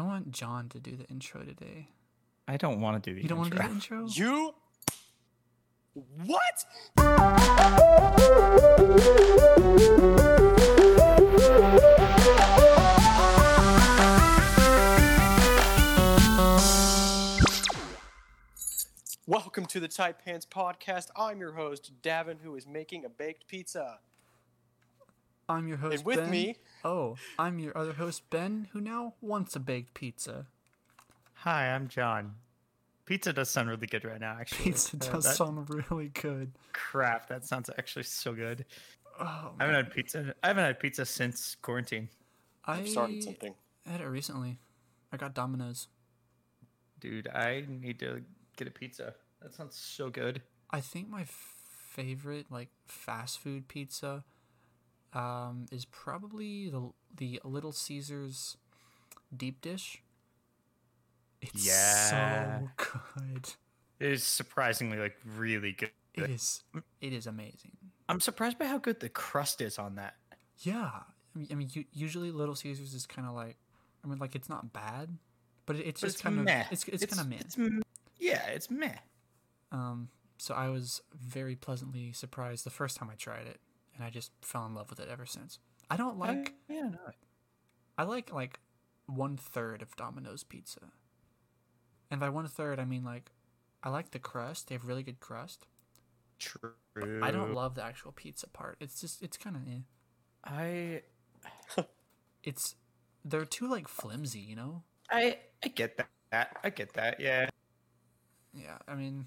I don't want John to do the intro today. I don't want to do the You don't want to do the intro. intro? You. What? Welcome to the Tight Pants Podcast. I'm your host, Davin, who is making a baked pizza. I'm your host. And with Ben. me- Oh, I'm your other host, Ben, who now wants a baked pizza. Hi, I'm John. Pizza does sound really good right now, actually. Pizza Uh, does that- sound really good. Crap, that sounds actually so good. Oh, I haven't man. had pizza. I haven't had pizza since quarantine. I I've started something. I had it recently. I got Domino's. Dude, I need to get a pizza. That sounds so good. I think my favorite like fast food pizza um, is probably the the Little Caesars deep dish. It's Yeah. so good. It is surprisingly like really good. It is. It is amazing. I'm surprised by how good the crust is on that. Yeah, I mean, I mean usually Little Caesars is kind of like, I mean, like it's not bad, but it's But just kind of it's it's, kind of meh. It's, yeah, it's meh. Um, so I was very pleasantly surprised the first time I tried it, and I just fell in love with it ever since. I don't like I, yeah, no. I like like one third of Domino's pizza, and by one third I mean like I like the crust. They have really good crust. True. I don't love the actual pizza part. It's just it's kind of eh. I It's they're too like flimsy, you know. I I get that. I get that. Yeah. Yeah, I mean,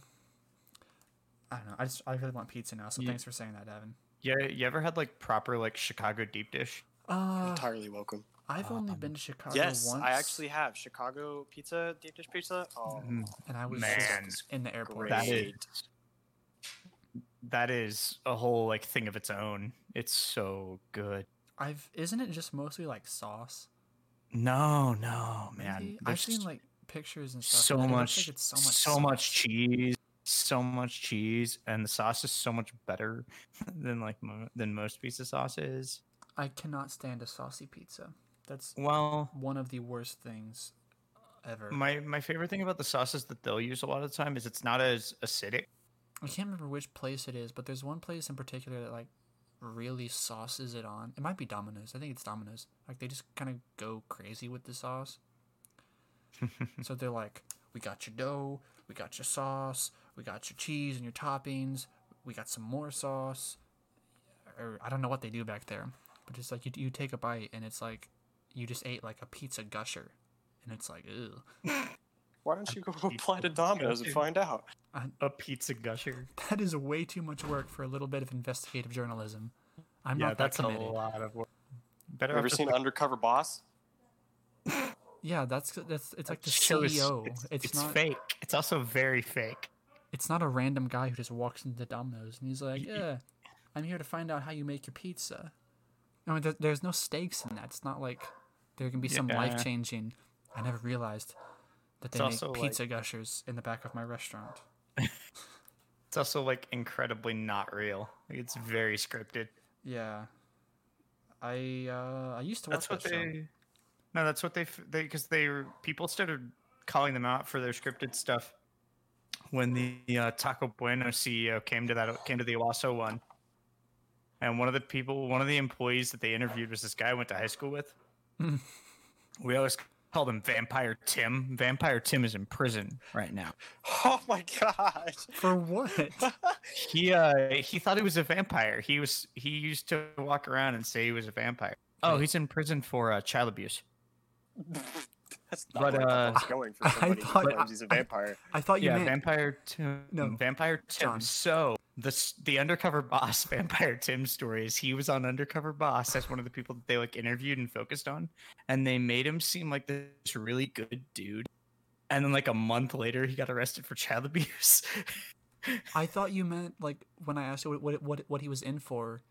I don't know. I just I really want pizza now. So You- thanks for saying that, Evan. Yeah. You ever had like proper like Chicago deep dish? Uh, Entirely welcome. I've only um, been to Chicago Yes, once. I actually have Chicago pizza, deep dish pizza. Oh, Mm, and I was Man. in the airport. That Great. is that is a whole like thing of its own. It's so good. I've isn't it just mostly like sauce? No, no, man. I've seen like pictures and stuff. so and much, like it's so much, so much cheese, so much cheese, and the sauce is so much better than like mo- than most pizza sauce is. I cannot stand a saucy pizza. That's Well, one of the worst things ever. my my favorite thing about the sauces that they'll use a lot of the time is it's not as acidic. I can't remember which place it is, but there's one place in particular that like really sauces it on. It might be Domino's. I think it's Domino's. Like they just kind of go crazy with the sauce. so they're like, "We got your dough, we got your sauce, we got your cheese and your toppings, we got some more sauce." Or I don't know what they do back there, but it's like you you take a bite and it's like you just ate like a pizza gusher, and it's like, ew. Why don't you go apply to Domino's and find out? A pizza gusher. That is way too much work for a little bit of investigative journalism. I'm yeah, not that that's a lot of work. Better Ever seen like, Undercover Boss? Yeah, that's that's it's like the that show CEO. It's, It's, it's not fake. It's also very fake. It's not a random guy who just walks into Domino's and he's like, "Yeah, I'm here to find out how you make your pizza." I mean, there, there's no stakes in that. It's not like there can be some Yeah. life changing. I never realized that they It's make also, like- pizza gushers in the back of my restaurant. It's also like incredibly not real. Like, it's very scripted. Yeah, I uh, I used to watch That's what that show. No, that's what they they because they people started calling them out for their scripted stuff when the uh, Taco Bueno CEO came to that came to the Owasso one, and one of the people, one of the employees that they interviewed was this guy I went to high school with. Mm. we always called him Vampire Tim. Vampire Tim is in prison right now. Oh my god! For what? He uh he thought he was a vampire. He was he used to walk around and say he was a vampire. Oh, he's in prison for uh, child abuse. That's not But, where uh, the going for I somebody who thought- claims he's a vampire. I thought you yeah, meant vampire Tim. No, vampire Tim. John. So the the undercover boss vampire Tim story is he was on undercover boss as one of the people that they like interviewed and focused on, and they made him seem like this really good dude. And then like a month later, he got arrested for child abuse. I thought you meant like when I asked you what what what, what he was in for.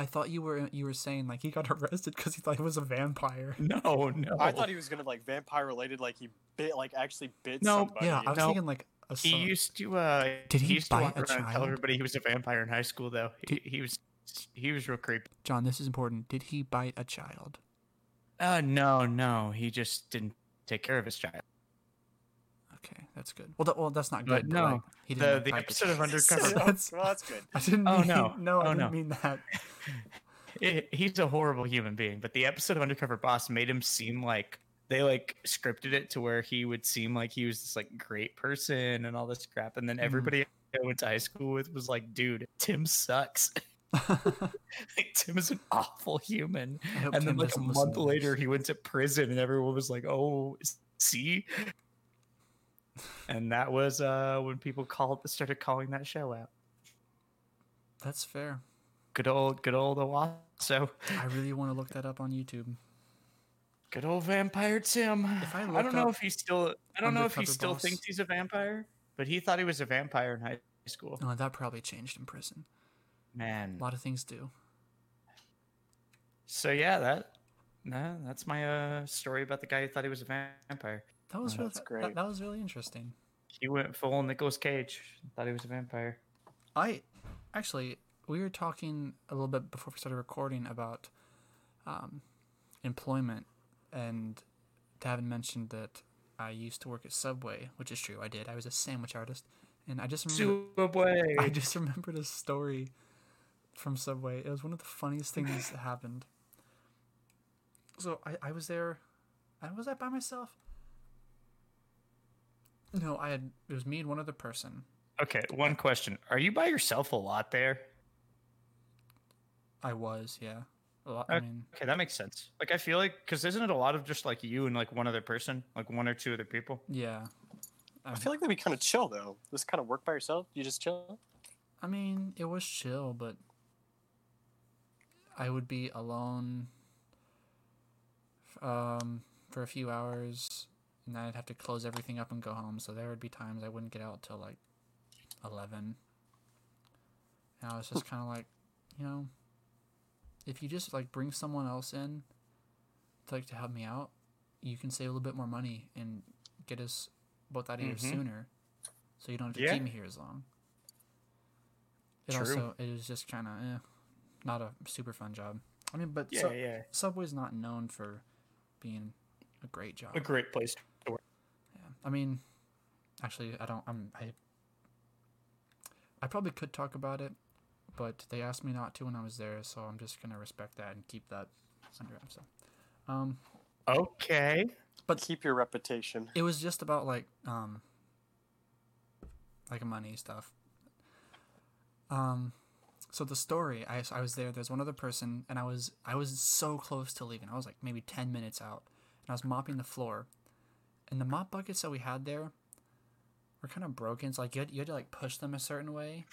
I thought you were you were saying like he got arrested because he thought he was a vampire. no, no. I thought he was gonna like vampire related, like he bit, like actually bit No, somebody. yeah, I was no. thinking like a He used to. uh Did he used to bite walk a around and tell everybody he was a vampire in high school, though. He, he was he was real creepy. John, this is important. Did he bite a child? Uh no, no, he just didn't take care of his child. Okay, that's good. Well, that, well, that's not But good. no, like, he the- didn't have the practice. episode of Undercover- That's- well, that's good. I didn't. Mean, Oh, mean, no. no, I Oh, didn't no. mean that. He- he's a horrible human being, but the episode of Undercover Boss made him seem like they like scripted it to where he would seem like he was this like great person and all this crap, and then Mhm. everybody I went to high school with was like, "Dude, Tim sucks. like, Tim is an awful human." I hope and then like a month later, he went to prison, and everyone was like, "Oh, see." And that was uh when people called started calling that show out. That's fair. Good old, good old Owasso. I really want to look that up on YouTube. Good old vampire Tim. If I I, don't know if he still. I don't know if he still Boss- thinks he's a vampire, but he thought he was a vampire in high school. Oh, that probably changed in prison. Man. A lot of things do. So yeah, that. Nah, that's my uh story about the guy who thought he was a vampire. That was Oh, really, that's that- great. That, was really interesting. He went full Nicolas Cage. Thought he was a vampire. I actually we were talking a little bit before we started recording about um, employment, and Davin mentioned that I used to work at Subway, which is true. I did. I was a sandwich artist, and I just remember Subway. I just remembered a story from Subway. It was one of the funniest things that happened. So I, I was there. I was I by myself? No, I had. It was me and one other person. Okay, one question: Are you by yourself a lot there? I was, yeah. A lot, I Okay. mean, Okay, that makes sense. Like I feel like because isn't it a lot of just like you and like one other person, like one or two other people? yeah. I feel like that'd be kind of chill though. Just kind of work by yourself. You just chill. I mean, it was chill, but I would be alone um, for a few hours, and then I'd have to close everything up and go home. So there would be times I wouldn't get out till like eleven. And I was just kind of like, you know, if you just like bring someone else in to like to help me out, you can save a little bit more money and get us both out of here Mhm. sooner, so you don't have to Yeah. keep me here as long. It True. also it was just kind of eh, not a super fun job. I mean, but Yeah, Sub- yeah. Subway's not known for being a great job. A great place to. I mean, actually, I don't. I'm. I. I probably could talk about it, but they asked me not to when I was there, so I'm just gonna respect that and keep that under wraps. So, um, Okay. But- keep your reputation. it was just about like um, like money stuff. Um, so the story, I I was there. There's one other person, and I was I was so close to leaving. I was like maybe ten minutes out, and I was mopping the floor, and the mop buckets that we had there were kind of broken. So like you had, you had to like push them a certain way.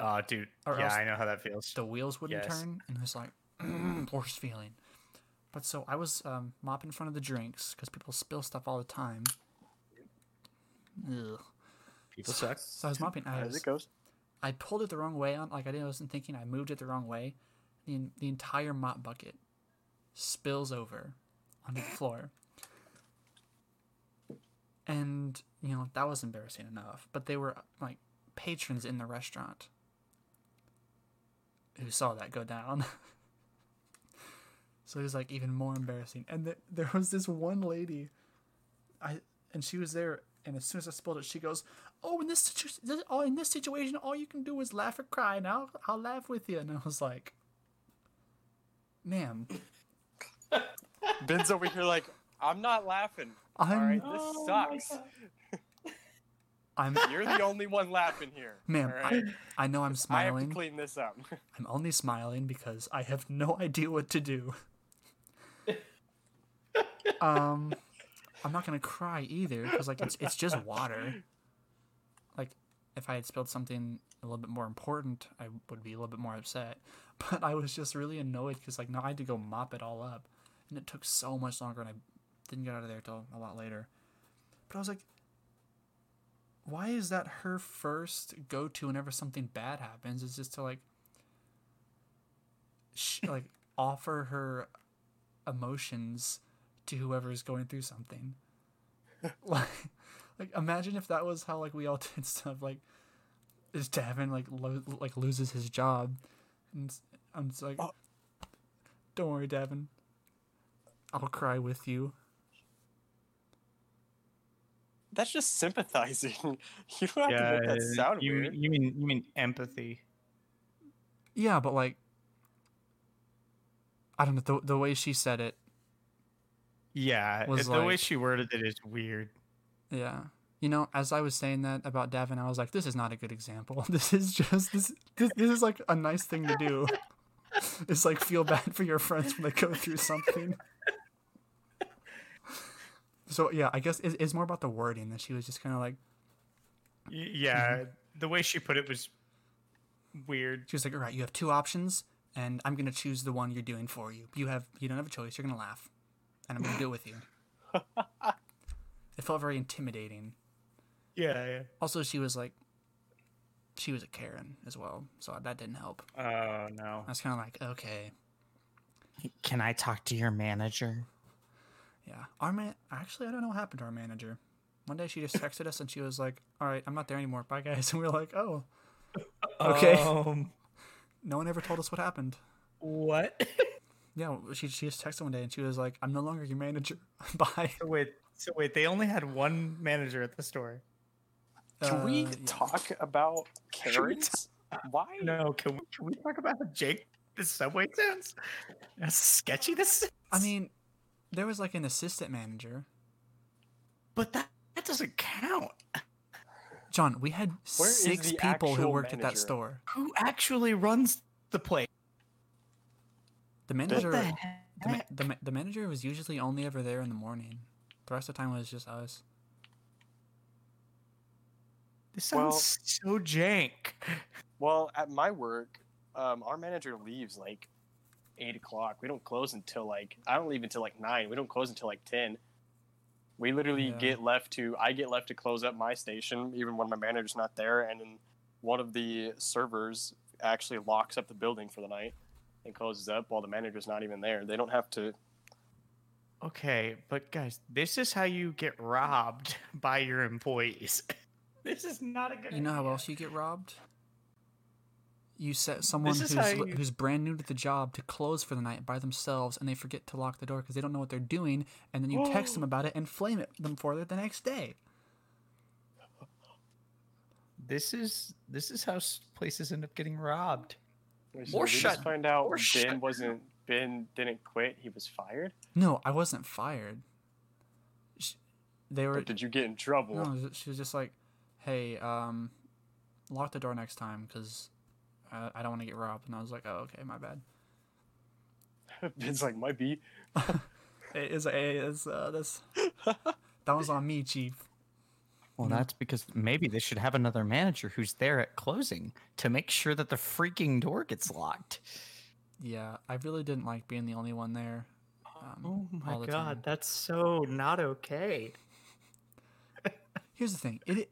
Oh, dude. Or yeah, I know how that feels. the wheels wouldn't Yes. turn, and it was like worst feeling. But so I was um, mopping in front of the drinks because people spill stuff all the time. Ugh. People suck. So I was mopping. I, As was, it goes. I pulled it the wrong way on. Like I didn't, wasn't thinking. I moved it the wrong way. The the entire mop bucket spills over onto the floor. And you know that was embarrassing enough. But they were like patrons in the restaurant who saw that go down. so it was like even more embarrassing. And th- there was this one lady, I and she was there. And as soon as I spilled it, she goes, "Oh, in this, situ- this oh, in this situation, all you can do is laugh or cry, and I'll I'll laugh with you." And I was like, "Ma'am, Ben's over here like, I'm not laughing. All I'm right, this sucks. I'm You're the only one laughing here. ma'am. all right? I, I know I'm smiling. I have to smiling. clean this up. I'm only smiling because I have no idea what to do. um, I'm not gonna cry either because like it's it's just water. Like if I had spilled something a little bit more important, I would be a little bit more upset. But I was just really annoyed because like now I had to go mop it all up, and it took so much longer, and I didn't get out of there till a lot later. But I was like, why is that her first go to whenever something bad happens? Is just to like sh- like offer her emotions to whoever's going through something. like, like imagine if that was how like we all did stuff. Like, is Davin like lo- like loses his job, and I'm just like, oh. don't worry, Davin. I'll cry with you. That's just sympathizing. You don't have to make that sound you, weird. you mean you mean empathy? Yeah, but like, I don't know the the way she said it. Yeah, Was it- the way she worded it is weird. Yeah. You know, as I was saying that about Davin, I was like, this is not a good example. This is just this this, this is like a nice thing to do. It's like feel bad for your friends when they go through something. So yeah, I guess it, it's more about the wording that she was just kind of like Y- Yeah, mm-hmm. the way she put it was weird. she was like, all right, you have two options, and I'm gonna choose the one you're doing for you. You have you don't have a choice. You're gonna laugh, and I'm gonna do it with you. it felt very intimidating. Yeah, yeah. Also, she was like, she was a Karen as well, so that didn't help. Oh no. I was kind of like, okay, Can I talk to your manager? Yeah. Our man, actually, I don't know what happened to our manager. One day she just texted us and she was like, "All right, I'm not there anymore. Bye, guys." And we were like, "Oh, Okay. Um, no one ever told us what happened." what? Yeah, she she just texted one day and she was like, "I'm no longer your manager. Bye." so wait, so wait. They only had one manager at the store. Can we Uh, yeah. talk about Should we Why? No, can we can we talk about how Jake the subway sounds? That's sketchy. This. I mean, there was like an assistant manager. but that that doesn't count. John, we had Where is six people who actual worked at that store. Who actually runs the place? The manager, the the, heck? the, ma- the manager was usually only ever there in the morning. The rest of the time was just us. This Well- sounds so jank. Well, at my work, um, our manager leaves like eight o'clock. We don't close until like I don't leave until like nine. We don't close until like ten. We literally Yeah. get left to I get left to close up my station even when my manager's not there, and then one of the servers actually locks up the building for the night and closes up while the manager's not even there. They don't have to. Okay, but guys, this is how you get robbed by your employees. this is not a good. You know how else you get robbed? You set someone who's you- who's brand new to the job to close for the night by themselves, and they forget to lock the door because they don't know what they're doing, and then you text them about it and flame it them for it the next day. This is this is how places end up getting robbed. So Or shut- just find out or Ben shut- wasn't Ben didn't quit. He was fired. No, I wasn't fired. Sh- They were But did you get in trouble? no. She was just like, "Hey, um, lock the door next time because I, I don't want to get robbed." And I was like, "Oh, okay, my bad." Ben's like might be. It is it is uh, this that was on me, chief. Well, Mhm. that's because maybe they should have another manager who's there at closing to make sure that the freaking door gets locked. Yeah, I really didn't like being the only one there. Um, Oh my the god, time. that's so not okay. Here's the thing. It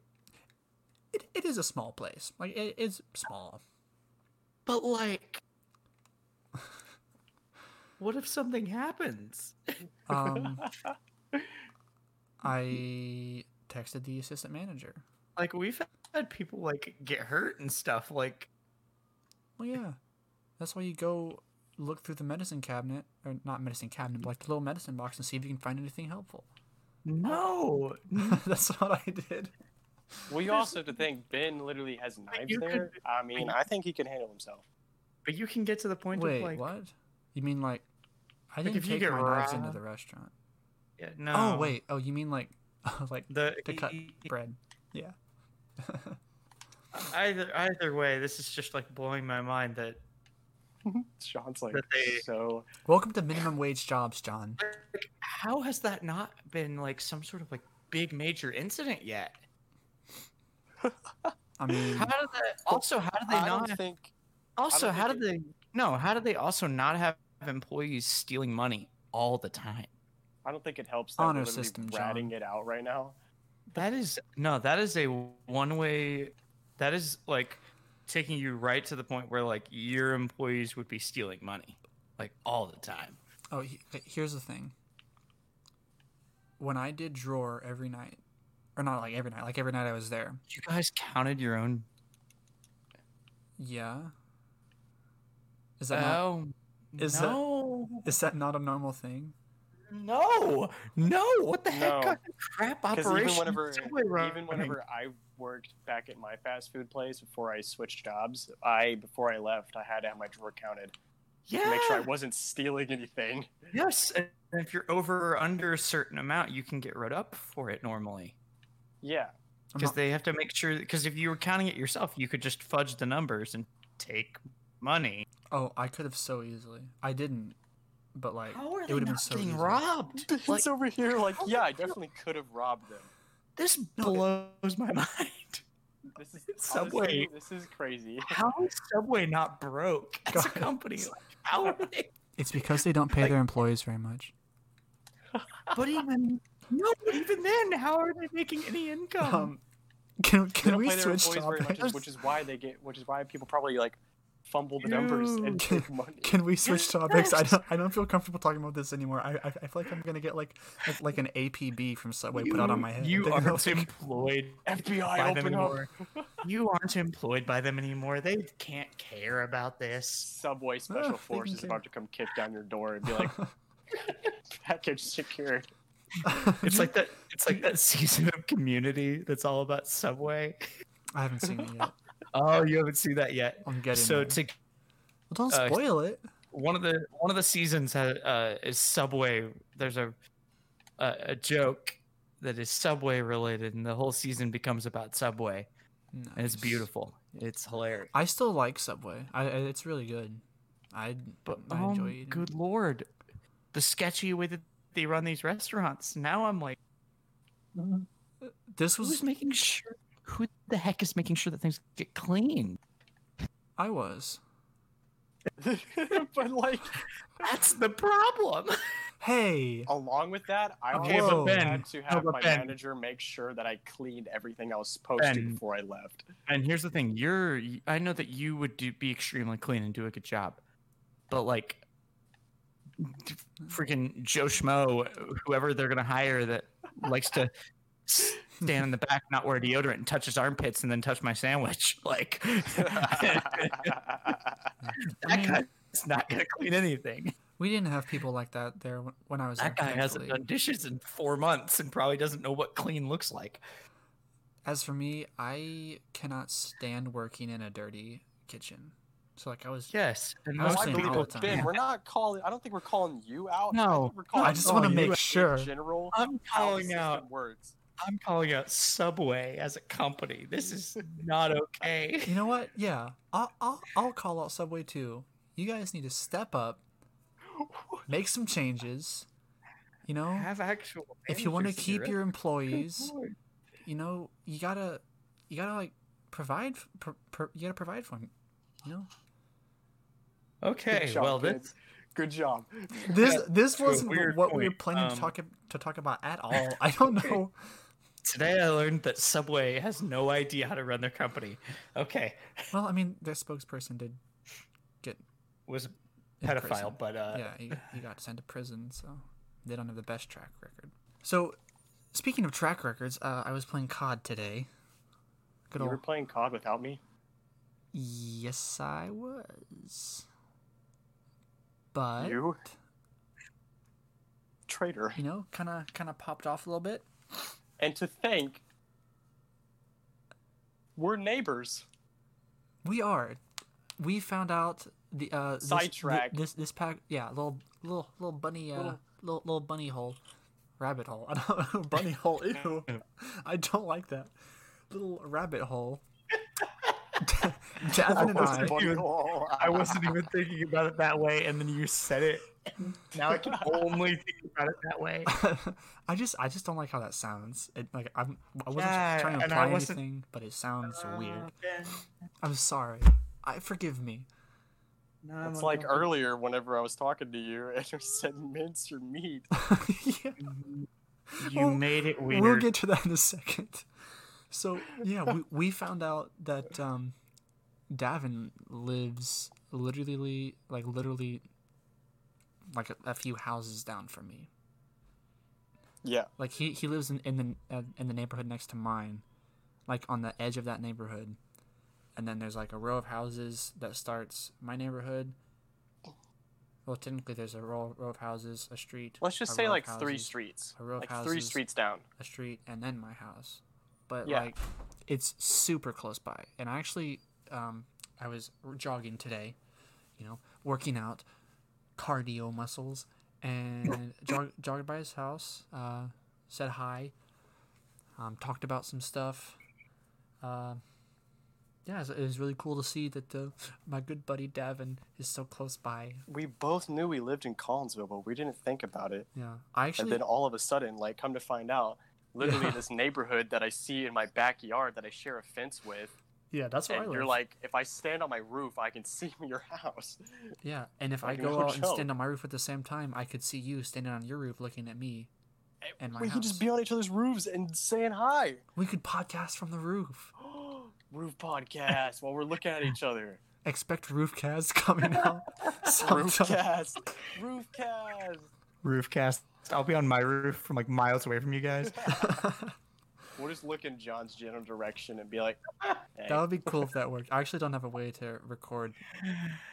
it, it is a small place. Like it is small. But like, what if something happens? Um I texted the assistant manager. Like we've had people like get hurt and stuff. Like, Well, yeah. That's why you go look through the medicine cabinet or not medicine cabinet, but like the little medicine box and see if you can find anything helpful. no, That's what I did. Well, you also have to think Ben literally has knives you could- there. I mean, I think he can handle himself. but you can get to the point Wait, of like, what? You mean like I Like, didn't if you take get my knives into robbed- the restaurant. yeah, oh, no. Oh wait, oh you mean like oh, like the to cut bread. Yeah. either either way, this is just like blowing my mind that Sean's like That they- so. Welcome to minimum wage jobs, John. like, how has that not been like some sort of like big major incident yet? I mean, How did that? Also, how do they I not? think. also, how think did they? No, how do they also not have employees stealing money all the time? I don't think it helps that Honor literally system, ratting John. it out right now. That is no. That is a one way. That is like taking you right to the point where like your employees would be stealing money, like all the time. oh, he- here's the thing. When I did drawer every night, or not like every night, like every night I was there. You guys counted your own. Yeah. Is that not, Oh is no! is that not a normal thing? No, no. What the heck? No. kind of crap operation? even whenever, is Subway running? even whenever I worked back at my fast food place before I switched jobs, I before I left, I had to have my drawer counted yeah, to make sure I wasn't stealing anything. yes. And if you're over or under a certain amount, you can get wrote up for it normally. Yeah, because they have to make sure because if you were counting it yourself you could just fudge the numbers and take money oh, I could have so easily. I didn't, but like how are it they would have been not so getting easy. robbed it's like over here. Like, yeah, I the hell- definitely could have robbed them. this blows my mind This is Subway. honestly, This is crazy. how is subway not broke as a God. company like, how are they It's because they don't pay Like- their employees very much. but even no but even then how are they making any income Um, can can we switch employees very much, topics? which is why they get, which is why people probably like fumble the numbers and Dude. take money. Can we switch topics? I don't. I don't feel comfortable talking about this anymore. I. I, I feel like I'm gonna get like like, like an APB from Subway put out on my head. you They're gonna, aren't like- employed FBI, by them open up. anymore you aren't employed by them anymore they can't care about this Subway Special they Force is about to come kick down your door and be like, package secured. It's like that. It's like that season of Community that's all about Subway. I haven't seen it yet. Oh, you haven't seen that yet. I'm getting so there. to Well, don't uh, spoil it. one of the one of the seasons has, uh, is Subway. There's a, a a joke that is Subway related, and the whole season becomes about Subway, and it's beautiful. It's hilarious. I still like Subway. I, it's really good. I But I oh, eating. good lord, the sketchy way that they run these restaurants. Now I'm like, This who's was making sure? Who the heck is making sure that things get clean? I was. but like, That's the problem. Hey, along with that, I Okay, but also Ben- had to have but my Ben- manager make sure that I cleaned everything I was supposed to before I left. And here's the thing: you're. I know that you would do, be extremely clean and do a good job, but like, freaking Joe Schmo, whoever they're gonna hire that likes to stand in the back, not wear deodorant, and touch his armpits, and then touch my sandwich, like that not gonna clean anything. we didn't have people like that there when- I was That there. guy hasn't done dishes in four months and probably doesn't know what clean looks like. As for me, I cannot stand working in a dirty kitchen. So like I was. Yes, and I was most all people. the time. Ben, we're not calling. I don't think we're calling you out. I No. think I just want to make sure. in general. I'm calling out works. I'm calling out Subway as a company. This is not okay. You know what? Yeah, I'll I'll, I'll call out Subway too. You guys need to step up, make some changes. You know, Have actual. if you want to keep your employees, you know, you gotta, you gotta like provide. f- Pr- pr- you gotta provide for them. You know, Okay, Good job, well, kids. this Good job. this Yeah, this wasn't weird what we were planning Um, to talk to talk about at all. I don't know. today I learned that Subway has no idea how to run their company. Okay, Well, I mean, their spokesperson did get was a in pedophile, but uh, yeah, he, he got sent to prison, so they don't have the best track record. So, speaking of track records, uh, I was playing COD today. Good You were playing COD without me. Yes, I was. But You traitor. you know, kind of kind of popped off a little bit. And to think, we're neighbors. We are. We found out the uh this, This this pack, yeah, little little little bunny uh Little- little little bunny hole, rabbit hole. I don't know bunny hole. Ew, I don't like that little rabbit hole. Davin and I. even- I wasn't even thinking about it that way, and then you said it. Now I can only think about it that way. I just I just don't like how that sounds. It like I'm I wasn't Yeah, trying to and imply anything, but it sounds weird. Uh, Ben, I'm sorry. I forgive me. no, I'm It's like uncomfortable. earlier whenever I was talking to you and you said mince or meat. yeah. You Well, made it weird. We'll get to that in a second. So yeah, we, we found out that um, Davin lives literally like literally like a, a few houses down from me. Yeah. Like he, he lives in in the uh, in the neighborhood next to mine, like on the edge of that neighborhood, and then there's like a row of houses that starts my neighborhood. Well, technically, there's a row, row of houses, a street. Let's just say like three streets, a row of like three streets down. a street, and then my house. But Yeah. like, it's super close by. And I actually, um, I was jogging today, you know, working out, cardio muscles, and jog, jogged by his house. Uh, said hi. Um, talked about some stuff. Uh, yeah, it was, it was really cool to see that uh, my good buddy Davin is so close by. We both knew we lived in Collinsville, but we didn't think about it. Yeah, I actually. and then all of a sudden, like, come to find out, literally Yeah. this neighborhood that I see in my backyard that I share a fence with, yeah, that's where I and live. you're like, if I stand on my roof, I can see your house. Yeah, and if Like, I go no out and stand on my roof at the same time, I could see you standing on your roof looking at me. Eh, and my we could just be on each other's roofs and saying hi. We could podcast from the roof. Roof podcast while we're looking at each other. Expect roofcast coming out. Roofcast. Roofcast. Roofcast. I'll be on my roof from like miles away from you guys. We'll just look in John's general direction and be like, hey. that would be cool if that worked. I actually don't have a way to record.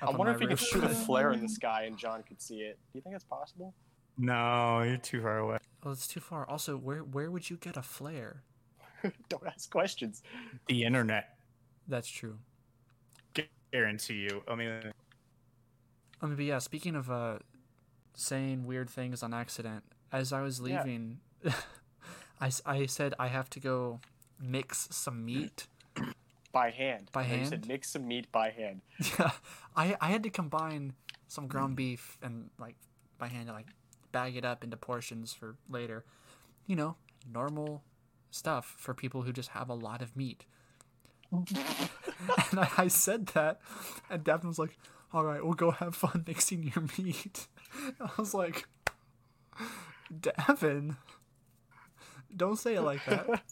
I wonder my if we could shoot a flare in the sky and John could see it. Do you think that's possible? No, you're too far away. Well, it's too far. Also, where where would you get a flare? Don't ask questions. The internet. That's true. Guarantee you. I mean, I mean, but yeah. Speaking of uh, saying weird things on accident, as I was Yeah. leaving, I said I have to go mix some meat. By hand. By And You hand? said mix some meat by hand. Yeah, I I had to combine some ground beef and like by hand like bag it up into portions for later. You know, normal stuff for people who just have a lot of meat. and I, I said that, and Devin was like, "All right, we'll go have fun mixing your meat." I was like, "Devin, don't say it like that."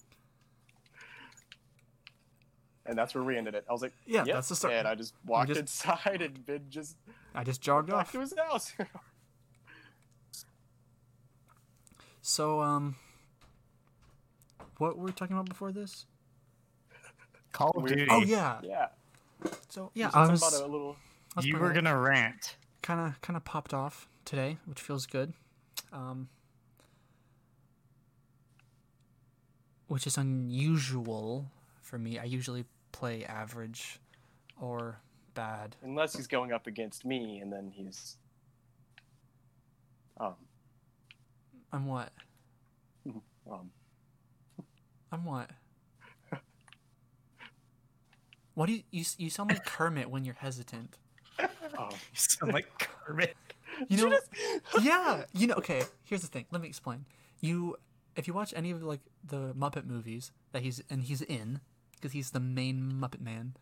And that's where we ended it. I was like, Yeah, yep. that's the start. And I just walked just- inside and Ben just I just jogged off. to his house. So, um, what were we talking about before this? Call of Duty. Oh yeah. yeah. So yeah, I was about a little. you were gonna rant. Kind of kind of popped off today, which feels good. Um, which is unusual for me. I usually play average or bad. Unless he's going up against me, and then he's. Um, I'm what? um, I'm what? What do you you, you sound like Kermit when you're hesitant? Um, You sound like Kermit. You know, yeah, you know. Okay, here's the thing. Let me explain. You, if you watch any of like the Muppet movies that he's and he's in, because he's the main Muppet Man,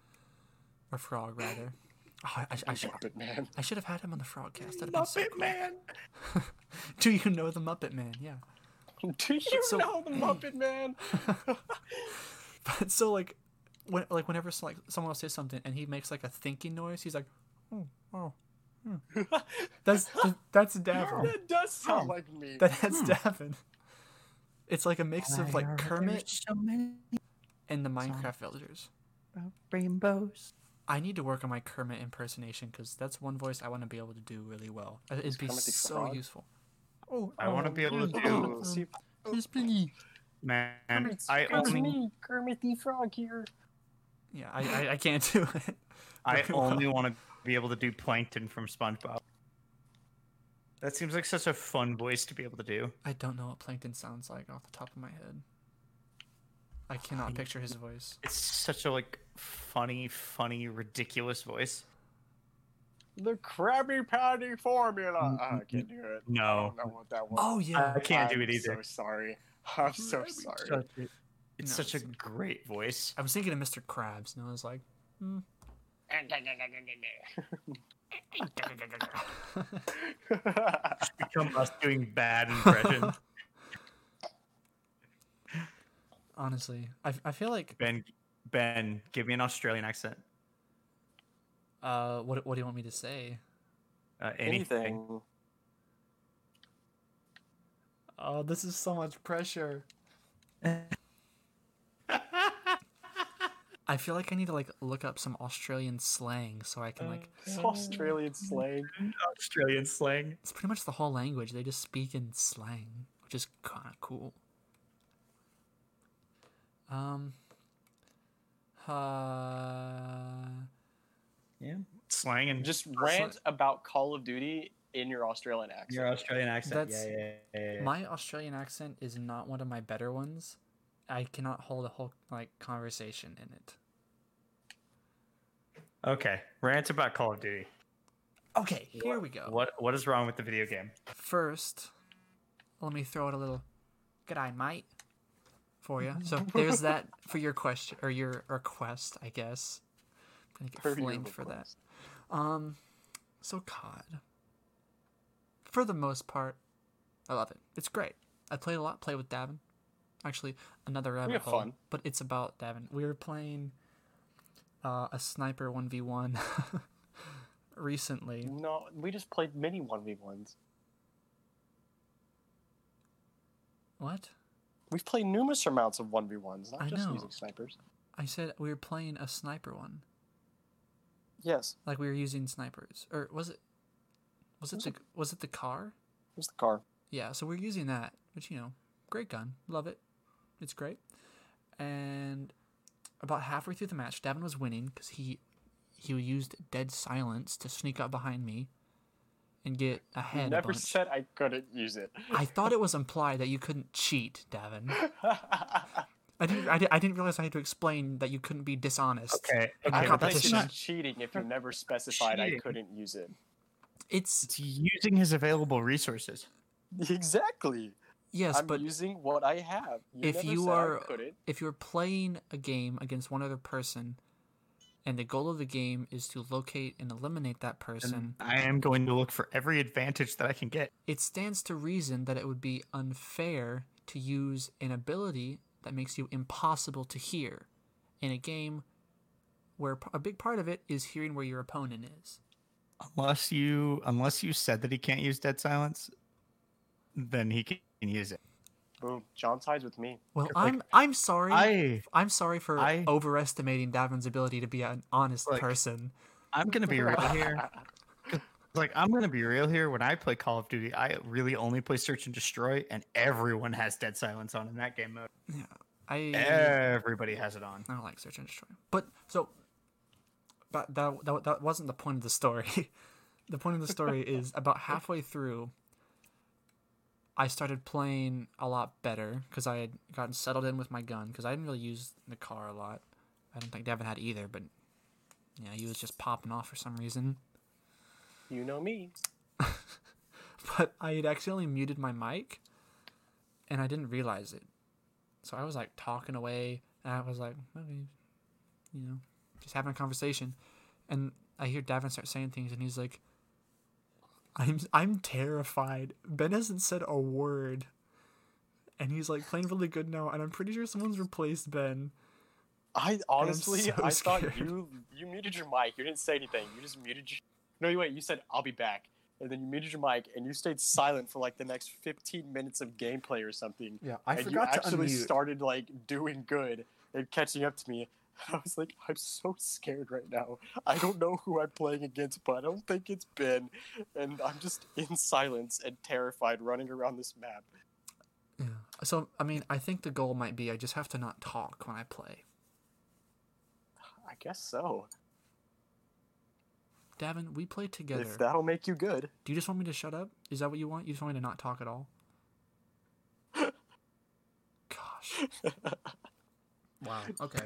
or frog rather. Oh, I, I, I should Muppet Man. I should have had him on the Frogcast. That'd been so Muppet cool. Man. Do you know the Muppet Man? Yeah. Do you So- know the Muppet Man? But so like, when like whenever like someone will say something and he makes like a thinking noise, he's like, oh, oh. hmm." That's that's Davin. that does sound like me. That that's Davin. It's like a mix of like Kermit So many and the Minecraft villagers. rainbows. I need to work on my Kermit impersonation because that's one voice I want to be able to do really well. Uh, It'd be Kermit so Frog? useful. Oh, I want to be able to do. Oh, see, Miss Piggy. Man, Kermit's- I Kermit's only me, Kermit the Frog here. Yeah, I, I, I can't do it. I very well. only want to be able to do Plankton from SpongeBob. That seems like such a fun voice to be able to do. I don't know what Plankton sounds like off the top of my head. I cannot picture his voice. It's such a like funny, funny, ridiculous voice. The Krabby Patty formula. Ah, I can't do it. I No, don't know what that was. Oh yeah, I can't do I'm it either. So sorry. I'm so sorry. Such a- it's No, such a great voice. I was thinking of Mr. Krabs, and I was like, hmm. Become us doing bad impressions. honestly, I, I feel like ben, Ben, give me an Australian accent. uh, what what do you want me to say? Uh, anything. Anything. Oh, this is so much pressure. I feel like I need to like look up some Australian slang so I can like. It's Australian slang. Australian slang. It's pretty much the whole language. They just speak in slang, which is kind of cool. Um. Uh, Yeah. Slang and just Just rant about Call of Duty in your Australian accent. your Australian accent. That's- yeah, yeah, yeah, yeah. my Australian accent is not one of my better ones. I cannot hold a whole like conversation in it. Okay. Rant about Call of Duty. Okay, here we go. What what is wrong with the video game? First, let me throw out a little "G'day, might for you. So there's that for your question or your request, I guess. I'm gonna get Per flamed for that. Um, so COD. For the most part, I love it. It's great. I played a lot. Play with Davin. Actually, another rabbit hole. fun. But it's about Davin. We were playing uh, a sniper one v one recently. No, we just played mini 1v1s. What? We've played numerous amounts of 1v1s, not I just know. using snipers. I said we were playing a sniper one. Yes, Like we were using snipers, or was it? Was it Was the was it the Kar? Was the Kar. Yeah, so we're using that, which you know, great gun, love it, it's great. And about halfway through the match, Davin was winning because he he used dead silence to sneak up behind me and get You ahead. a never bunch. said I couldn't use it. I thought it was implied that you couldn't cheat, Davin. I didn't. I, di- I didn't realize I had to explain that you couldn't be dishonest. Okay. In I Okay. the but that's it's competition. not- not cheating if you never specified I couldn't use it. It's It's using his available resources. Exactly. Yes, I'm but using what I have. You if never you said I are couldn't. if you're playing a game against one other person and the goal of the game is to locate and eliminate that person And I am going to look for every advantage that I can get. it stands to reason that it would be unfair to use an ability that makes you impossible to hear in a game where a big part of it is hearing where your opponent is Unless you unless you said that he can't use dead silence, then he can use it. Boom. John sides with me. well i'm i'm sorry I i'm sorry for I- overestimating davin's ability to be an honest Like, person I'm gonna be real here. Like I'm gonna be real here. When I play Call of Duty, I really only play Search and Destroy, and everyone has dead silence on in that game mode. Yeah, i Everybody has it on. I don't like search and destroy. But so, but that that, that wasn't the point of the story. the point of the story is about halfway through. I started playing a lot better because I had gotten settled in with my gun because I didn't really use the Kar a lot. I don't think Devin had either, but yeah, he was just popping off for some reason. You know me. But I had accidentally muted my mic, and I didn't realize it. So I was like talking away, and I was like, okay, you know, just having a conversation, and I hear Davin start saying things, and he's like, "I'm I'm terrified." Ben hasn't said a word, and he's like playing really good now, and I'm pretty sure someone's replaced Ben. I honestly, so I thought you you muted your mic. You didn't say anything. You just muted your. No, wait. You said I'll be back, and then you muted your mic, and you stayed silent for like the next 15 minutes of gameplay or something. Yeah, I and you actually started like doing good and catching up to me. I was like, I'm so scared right now. I don't know who I'm playing against, but I don't think it's Ben, and I'm just in silence and terrified, running around this map. Yeah. So I mean, I think the goal might be I just have to not talk when I play. I guess so. Davin, we play together. If that'll make you good. Do you just want me to shut up? Is that what you want? You just want me to not talk at all? Gosh. wow. Okay.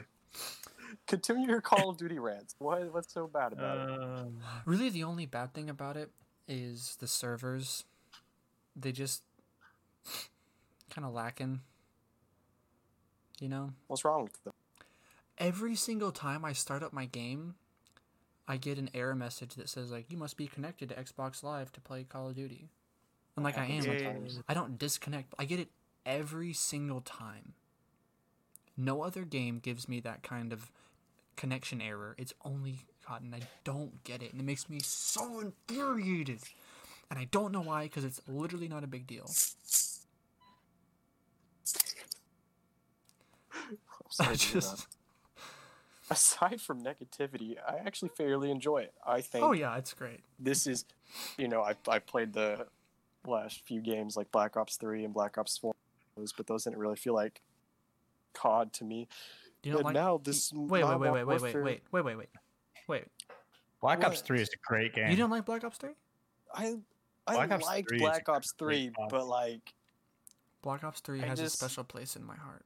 Continue your Call of Duty rants. What, what's so bad about it? Um, Really, the only bad thing about it is the servers. They just kind of lacking. You know, What's wrong with them? every single time I start up my game, I get an error message that says like you must be connected to Xbox Live to play Call of Duty. And like I am, like. I don't disconnect. I get it every single time. No other game gives me that kind of connection error. It's only and I don't get it, and it makes me so infuriated. And I don't know why, because it's literally not a big deal. I just, aside from negativity, I actually fairly enjoy it. I think Oh yeah, it's great. this is, you know, I I played the last few games like Black Ops Three and Black Ops Four, but those didn't really feel like COD to me. You don't And like now this wait, wait, wait, wait, wait, wait, wait, wait, wait, wait, wait. Black Ops Three is a great game. You don't like Black Ops Three? I I Black Ops liked 3 Black Ops Three, but like Black Ops Three I has just- a special place in my heart.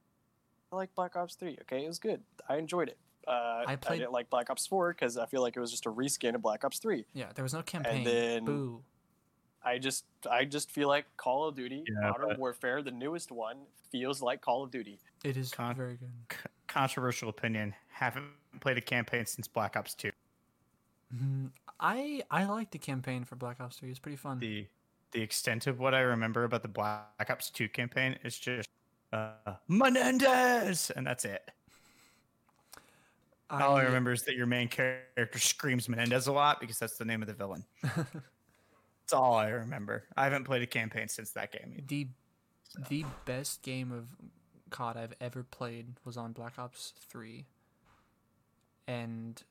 I like Black Ops Three. Okay, it was good. I enjoyed it. Uh, I I, played- didn't like Black Ops Four because I feel like it was just a reskin of Black Ops Three. Yeah, there was no campaign. then- Boo. I just I just feel like Call of Duty Yeah, Modern but- Warfare, the newest one, feels like Call of Duty. It is Con- very good. C- controversial opinion. Haven't played a campaign since Black Ops Two. Mhm. I I like the campaign for Black Ops Three. It's pretty fun. The the extent of what I remember about the Black Ops Two campaign is just uh, Menendez, and that's it. All I remember is that your main character screams Menendez a lot because that's the name of the villain. That's all I remember. I haven't played a campaign since that game. the the best game of COD I've ever played was on Black Ops Three, and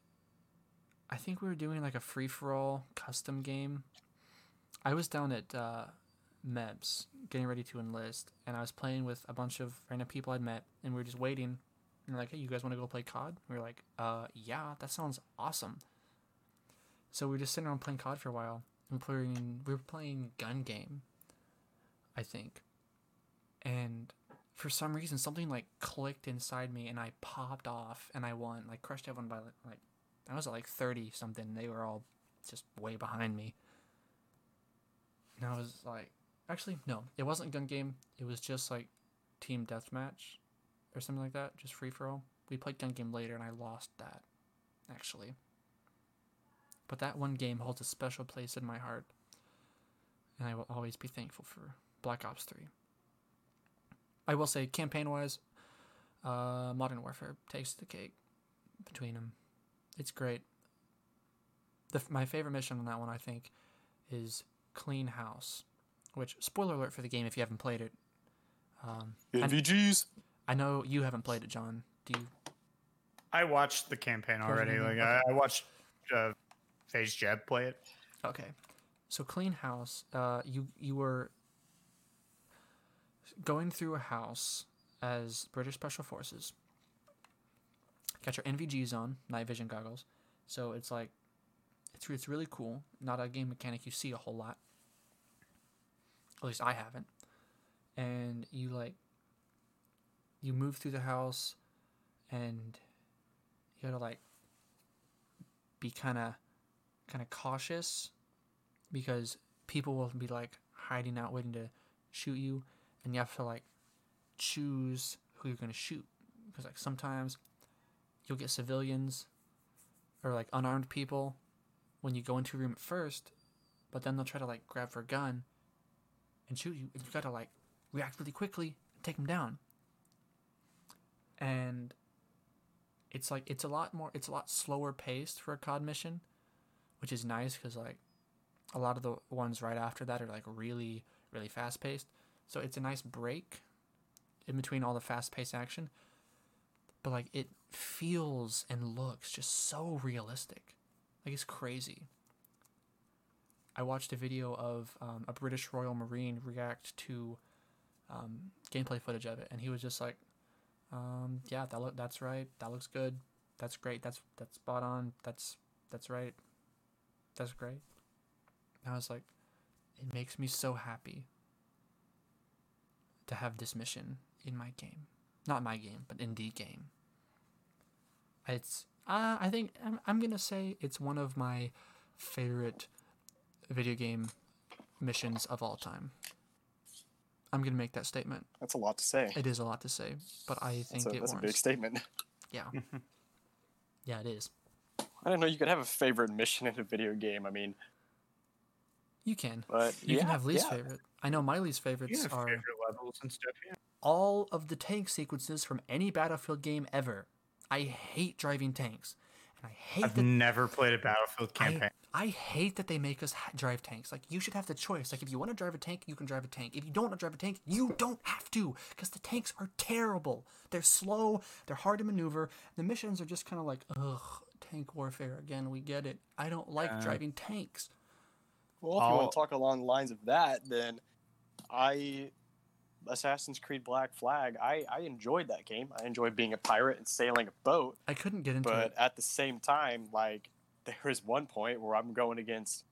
I think we were doing like a free for all custom game. I was down at uh, MEPS getting ready to enlist, and I was playing with a bunch of random people I'd met, and we were just waiting. And they're like, "Hey, you guys want to go play COD?" We were like, "Uh, yeah, that sounds awesome." So we were just sitting around playing COD for a while. And playing, we were playing gun game, I think. And for some reason, something like clicked inside me, and I popped off, and I won. Like crushed everyone by like, I was at like thirty something. They were all just way behind me. And I was like, actually, no, it wasn't gun game. It was just like team deathmatch or something like that, just free for all. We played gun game later, and I lost that, actually. But that one game holds a special place in my heart, and I will always be thankful for Black Ops 3. I will say, campaign wise, uh, Modern Warfare takes the cake between them. It's great. The, my favorite mission on that one, I think, is Clean House, which, spoiler alert for the game if you haven't played it. Um, and NVGs. I know you haven't played it, John. Do you? I watched the campaign already. Like I, I watched uh, FaZe Jev play it. Okay. So clean house. Uh, you you were going through a house as British Special Forces. Got your NVGs on, night vision goggles. So it's like, it's it's really cool. Not a game mechanic you see a whole lot. At least I haven't. And you like. You move through the house, and you gotta like. Be kind of kind of cautious because people will be like hiding out waiting to shoot you and you have to like choose who you're going to shoot. Because like sometimes you'll get civilians or like unarmed people when you go into a room at first but then they'll try to like grab for a gun and shoot you and you got to like react really quickly and take them down. And it's like it's a lot more it's a lot slower paced for a cod mission which is nice because like a lot of the ones right after that are like really really fast paced so it's a nice break in between all the fast paced action but like it feels and looks just so realistic like it's crazy i watched a video of um, a british royal marine react to um, gameplay footage of it and he was just like um, yeah, that look that's right. That looks good. That's great. That's that's spot on. That's that's right. That's great. And I was like, it makes me so happy to have this mission in my game. Not my game, but in the game. It's uh, I think I'm, I'm gonna say it's one of my favorite video game missions of all time. I'm gonna make that statement. That's a lot to say. It is a lot to say, but I think That's, a, it that's a big statement. Yeah. yeah, it is. I don't know you could have a favorite mission in a video game. I mean, You can. but You yeah, can have least yeah. favorite. I know my least You favorites have are favorite levels and stuff. Yeah. all of the tank sequences from any Battlefield game ever. I hate driving tanks, and I hate I've the never played a Battlefield I, campaign. I hate that they make us ha- drive tanks. Like you should have the choice. Like if you want to drive a tank, you can drive a tank. If you don't want to drive a tank, you don't have to because the tanks are terrible. They're slow. They're hard to maneuver. The missions are just kind of like ugh, tank warfare again. We get it. I don't like Uh, driving tanks. Well, if you I'll- want to talk along the lines of that, then I Assassin's Creed Black Flag, I, I enjoyed that game. I enjoyed being a pirate and sailing a boat, I couldn't get into but it. But at the same time, like there is one point where I'm going against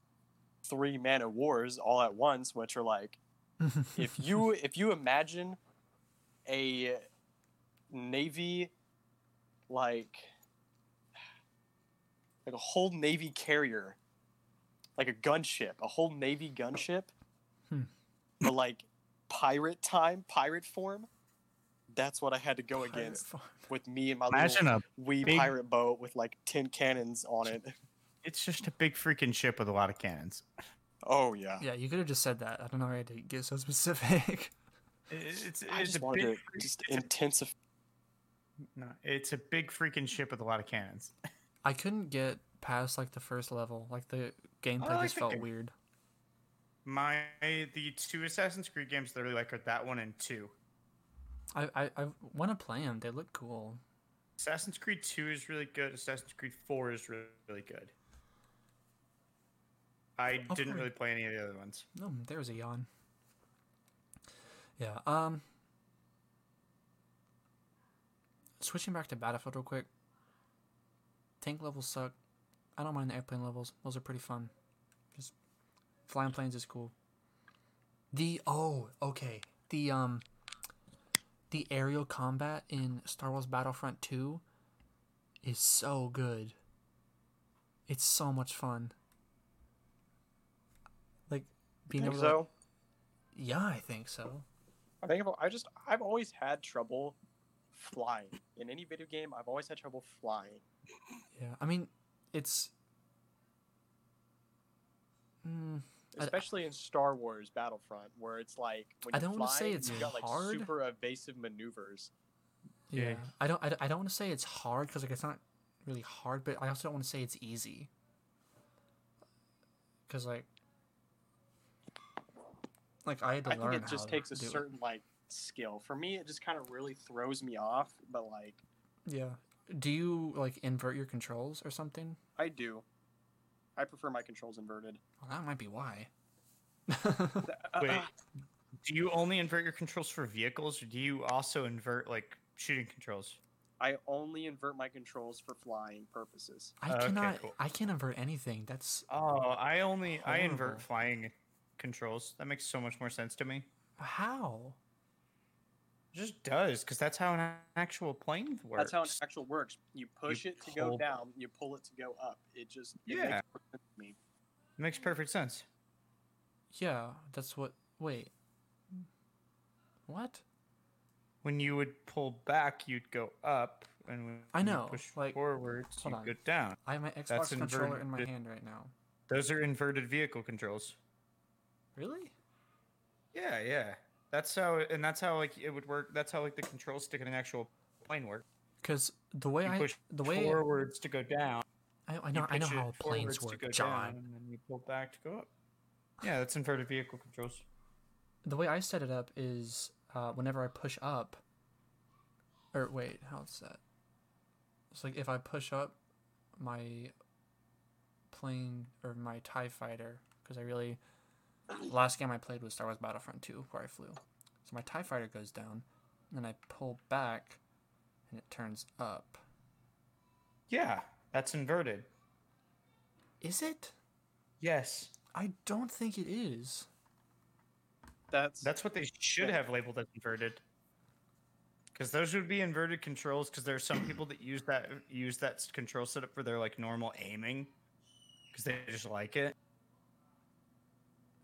three man of wars all at once, which are like if you if you imagine a navy like like a whole navy carrier like a gunship a whole navy gunship Hmm. but like pirate time pirate form that's what i had to go Pirate against farm. with me and my Imagine little wee big- pirate boat with like 10 cannons on it It's just a big freaking ship with a lot of cannons. oh yeah Yeah, you could have just said that. I don't know why I had to get so specific. It's it's, i just a wanted big. to just intensify no, it's a big freaking ship with a lot of cannons. I couldn't get past like the first level. Like the gameplay like just the felt game. weird. My the two Assassin's Creed games that I really like are that one and two. I I, I want to play them. They look cool. Assassin's Creed 2 is really good. Assassin's Creed 4 is really, really good. I Oh, didn't really play any of the other ones. Oh, there's a yawn. Yeah. Um. Switching back to Battlefield real quick. Tank levels suck. I don't mind the airplane levels. Those are pretty fun. Just flying planes is cool. The oh okay the um. The aerial combat in Star Wars Battlefront 2 is so good. It's so much fun. Like being think able to so yeah, I think so. I think I've, I just I've always had trouble flying in any video game. I've always had trouble flying. Yeah, I mean, it's. Mm, I- especially in Star Wars Battlefront, where it's like when I you don't fly, wanna say it's you got like hard. super evasive maneuvers. yeah. Yeah. I don't. I, I don't want to say it's hard because like it's not really hard, but I also don't want to say it's easy. Because like, like I had to I learn think it just how takes a to do it. certain like skill. For me, it just kind of really throws me off. But like Yeah. Do you like invert your controls or something? I do, I prefer my controls inverted. Well, that might be why. Wait, do you only invert your controls for vehicles, or do you also invert like shooting controls? I only invert my controls for flying purposes. I Okay, cannot. cool. I can't invert anything. That's Oh, I only I Horrible. invert flying controls. That makes so much more sense to me. how. It just does, because that's how an actual plane works. That's how an actual works. You push it to go down. You pull it to go up. It just it Yeah. makes more sense to me. It makes perfect sense. Yeah, that's what. Wait. What? When you would pull back, you'd go up, and when I you know, push like- forwards, you on. go down. I have my Xbox That's controller in my hand right now. Those are inverted vehicle controls. Really? Yeah, yeah. That's how, and that's how like it would work. That's how like the control stick in an actual plane work. Because the way You I push the way forwards to go down. I, I know I know how planes work, go John. down, and then you pull back to go up. Yeah, that's inverted vehicle controls. The way I set it up is uh, whenever I push up. Or wait, how's that? It's like if I push up my plane or my Tie Fighter, because I really last game I played was Star Wars Battlefront 2, where I flew. So my Tie Fighter goes down, and then I pull back, and it turns up. Yeah, that's inverted. Is it? Yes, I don't think it is. That's that's what they should have labeled as inverted. Because those would be inverted controls. Because there are some people that use that use that control setup for their like normal aiming. Because they just like it.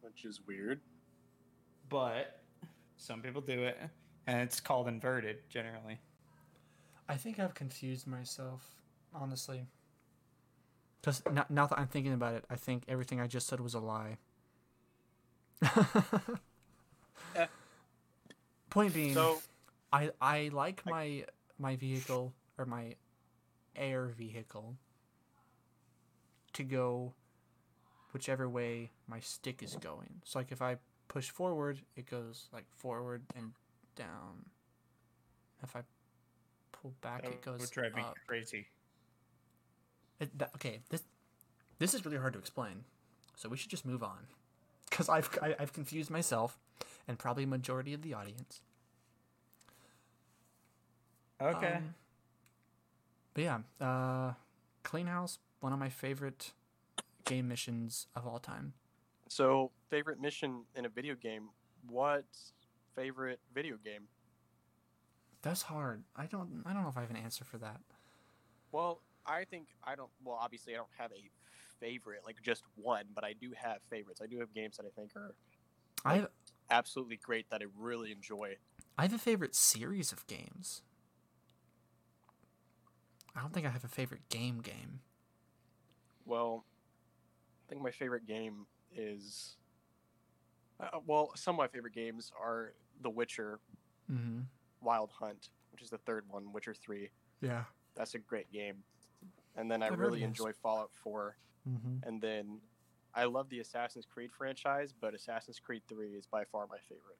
Which is weird. But some people do it, and it's called inverted generally. I think I've confused myself, honestly. Because now, now that I'm thinking about it, I think everything I just said was a lie. Eh. Point being, So I I like my my vehicle or my air vehicle to go whichever way my stick is going. So like if I push forward, it goes like forward and down. If I pull back, That it goes would drive me up. crazy. It, that, okay, this this is really hard to explain, so we should just move on, because I've I, I've confused myself, and probably a majority of the audience. Okay. Um, but yeah, uh, Clean House, one of my favorite game missions of all time. So, favorite mission in a video game? What favorite video game? That's hard. I don't I don't know if I have an answer for that. Well, I think I don't. Well, obviously, I don't have a favorite, like just one, but I do have favorites. I do have games that I think are I have absolutely great that I really enjoy. I have a favorite series of games. I don't think I have a favorite game game. Well, I think my favorite game is. Uh, well, some of my favorite games are The Witcher, Mm-hmm. Wild Hunt, which is the third one, Witcher 3. Yeah. That's a great game. And then I really enjoy Fallout 4. Mm-hmm. And then I love the Assassin's Creed franchise, but Assassin's Creed 3 is by far my favorite.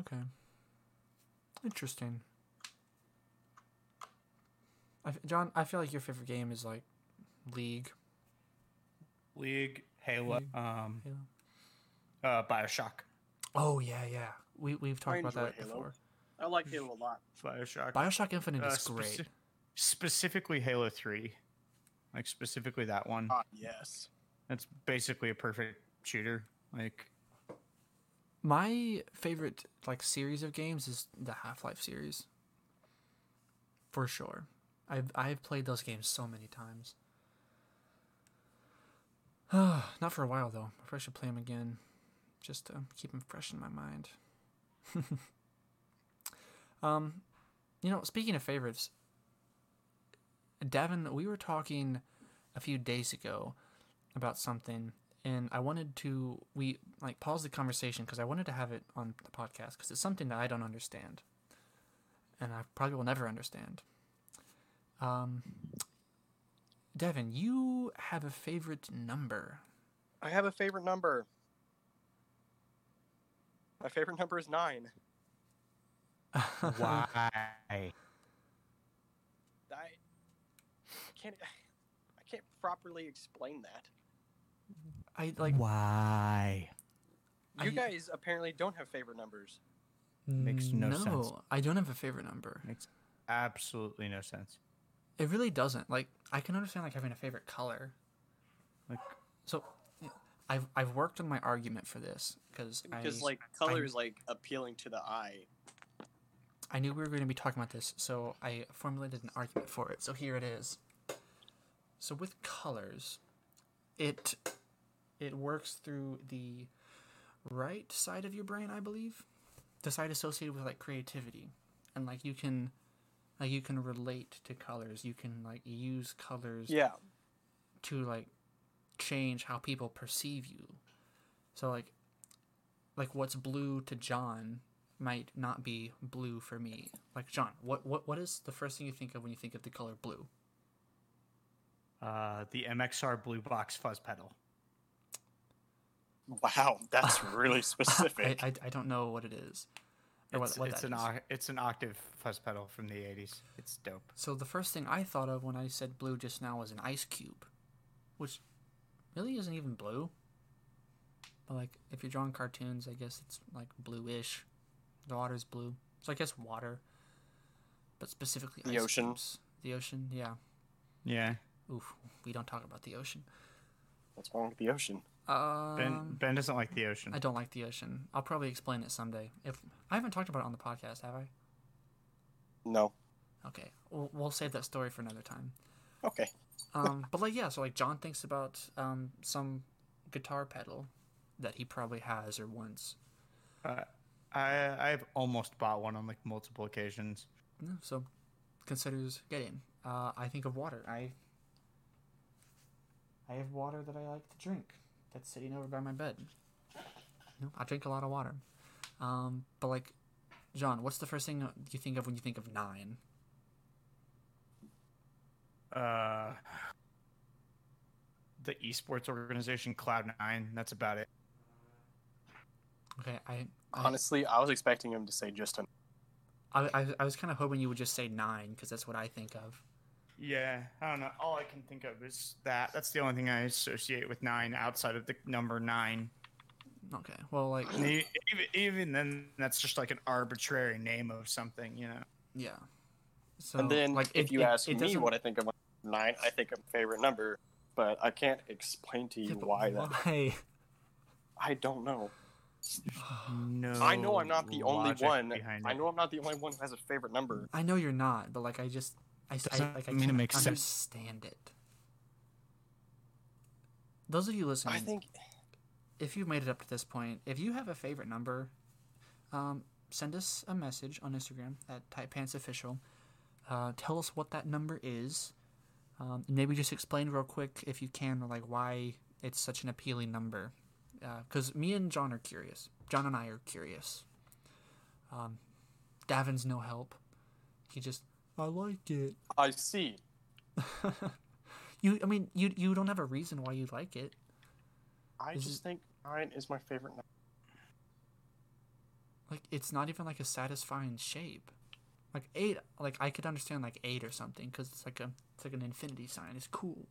Okay. Interesting. I f John, I feel like your favorite game is like League. League, Halo, League. um, Halo. uh, Bioshock. Oh yeah, yeah. We we've talked about that Halo. before. I like Halo a lot. Bioshock. Bioshock Infinite Uh, is speci- great. specifically Halo 3. Like, specifically that one. Ah, yes. That's basically a perfect shooter. Like, My favorite like series of games is the Half Life series. For sure. I've I've played those games so many times. Not for a while though. I probably should play them again, just to keep them fresh in my mind. um, you know, speaking of favorites, Davin, we were talking a few days ago about something, and I wanted to we like pause the conversation because I wanted to have it on the podcast because it's something that I don't understand, and I probably will never understand. Um, Devin, you have a favorite number. I have a favorite number. My favorite number is 9. why? I can't I can't properly explain that. I like why? You I- guys apparently don't have favorite numbers. Makes no sense. no sense. I don't have a favorite number. Makes absolutely no sense. It really doesn't. Like I can understand like having a favorite color. Like, So I've I've worked on my argument for this because Because like color is like appealing to the eye. I knew we were going to be talking about this, so I formulated an argument for it. So here it is. So with colors, it it works through the right side of your brain, I believe, the side associated with like creativity, and like you can like you can relate to colors. You can like use colors Yeah. to like change how people perceive you. So like like what's blue to John might not be blue for me. Like John, what what what is the first thing you think of when you think of the color blue? uh, the MXR Blue Box Fuzz Pedal. Wow, that's really I, specific. I, I don't know what it is. Or what, It's, what it's that an is. it's an octave fuzz pedal from the 80s. It's dope. So the first thing I thought of when I said blue just now was an ice cube, which really isn't even blue. But like if you're drawing cartoons, I guess it's like bluish. The water's blue, so I guess water. But specifically, The ice ocean. cubes. The ocean, yeah. Yeah. Oof, we don't talk about the ocean. What's wrong with the ocean? Um, Ben Ben doesn't like the ocean. I don't like the ocean. I'll probably explain it someday. If I haven't talked about it on the podcast, have I? No. Okay, we'll, we'll save that story for another time. Okay. Um, but like yeah, so like John thinks about um some guitar pedal that he probably has or once. Uh, I I've almost bought one on like multiple occasions. No, So considers getting. Uh, I think of water. I I have water that I like to drink. That's sitting over by my bed. You know, I drink a lot of water. Um, but like, John, what's the first thing you think of when you think of nine? Uh, the esports organization Cloud Nine. That's about it. Okay, I I, Honestly, I was expecting him to say just an. I, I, I was kind of hoping you would just say nine because that's what I think of. Yeah, I don't know. All I can think of is that. That's the only thing I associate with nine outside of the number nine. Okay, well, like even, even then, that's just like an arbitrary name of something, you know. yeah. So and then, like, if it- you it- ask it me what I think of nine, I think of favorite number, but I can't explain to you Yeah, but why that. why? I don't know. No. I know I'm not the only one. I know I'm not the only one who has a favorite number. I know you're not, but like I just I, I Doesn't like I mean it can't makes sense. understand it. Those of you listening, I think if you've made it up to this point, if you have a favorite number, um, send us a message on Instagram at TightPantsOfficial. Uh, tell us what that number is. Um, maybe just explain real quick, if you can, like why it's such an appealing number. Because me and John are curious. John and I are curious. Um, Davin's no help. He just, I like it. I see. you, I mean, you you don't have a reason why you like it. I Is just think nine is my favorite number. like it's not even like a satisfying shape like eight like i could understand like eight or something because it's like a it's like an infinity sign it's cool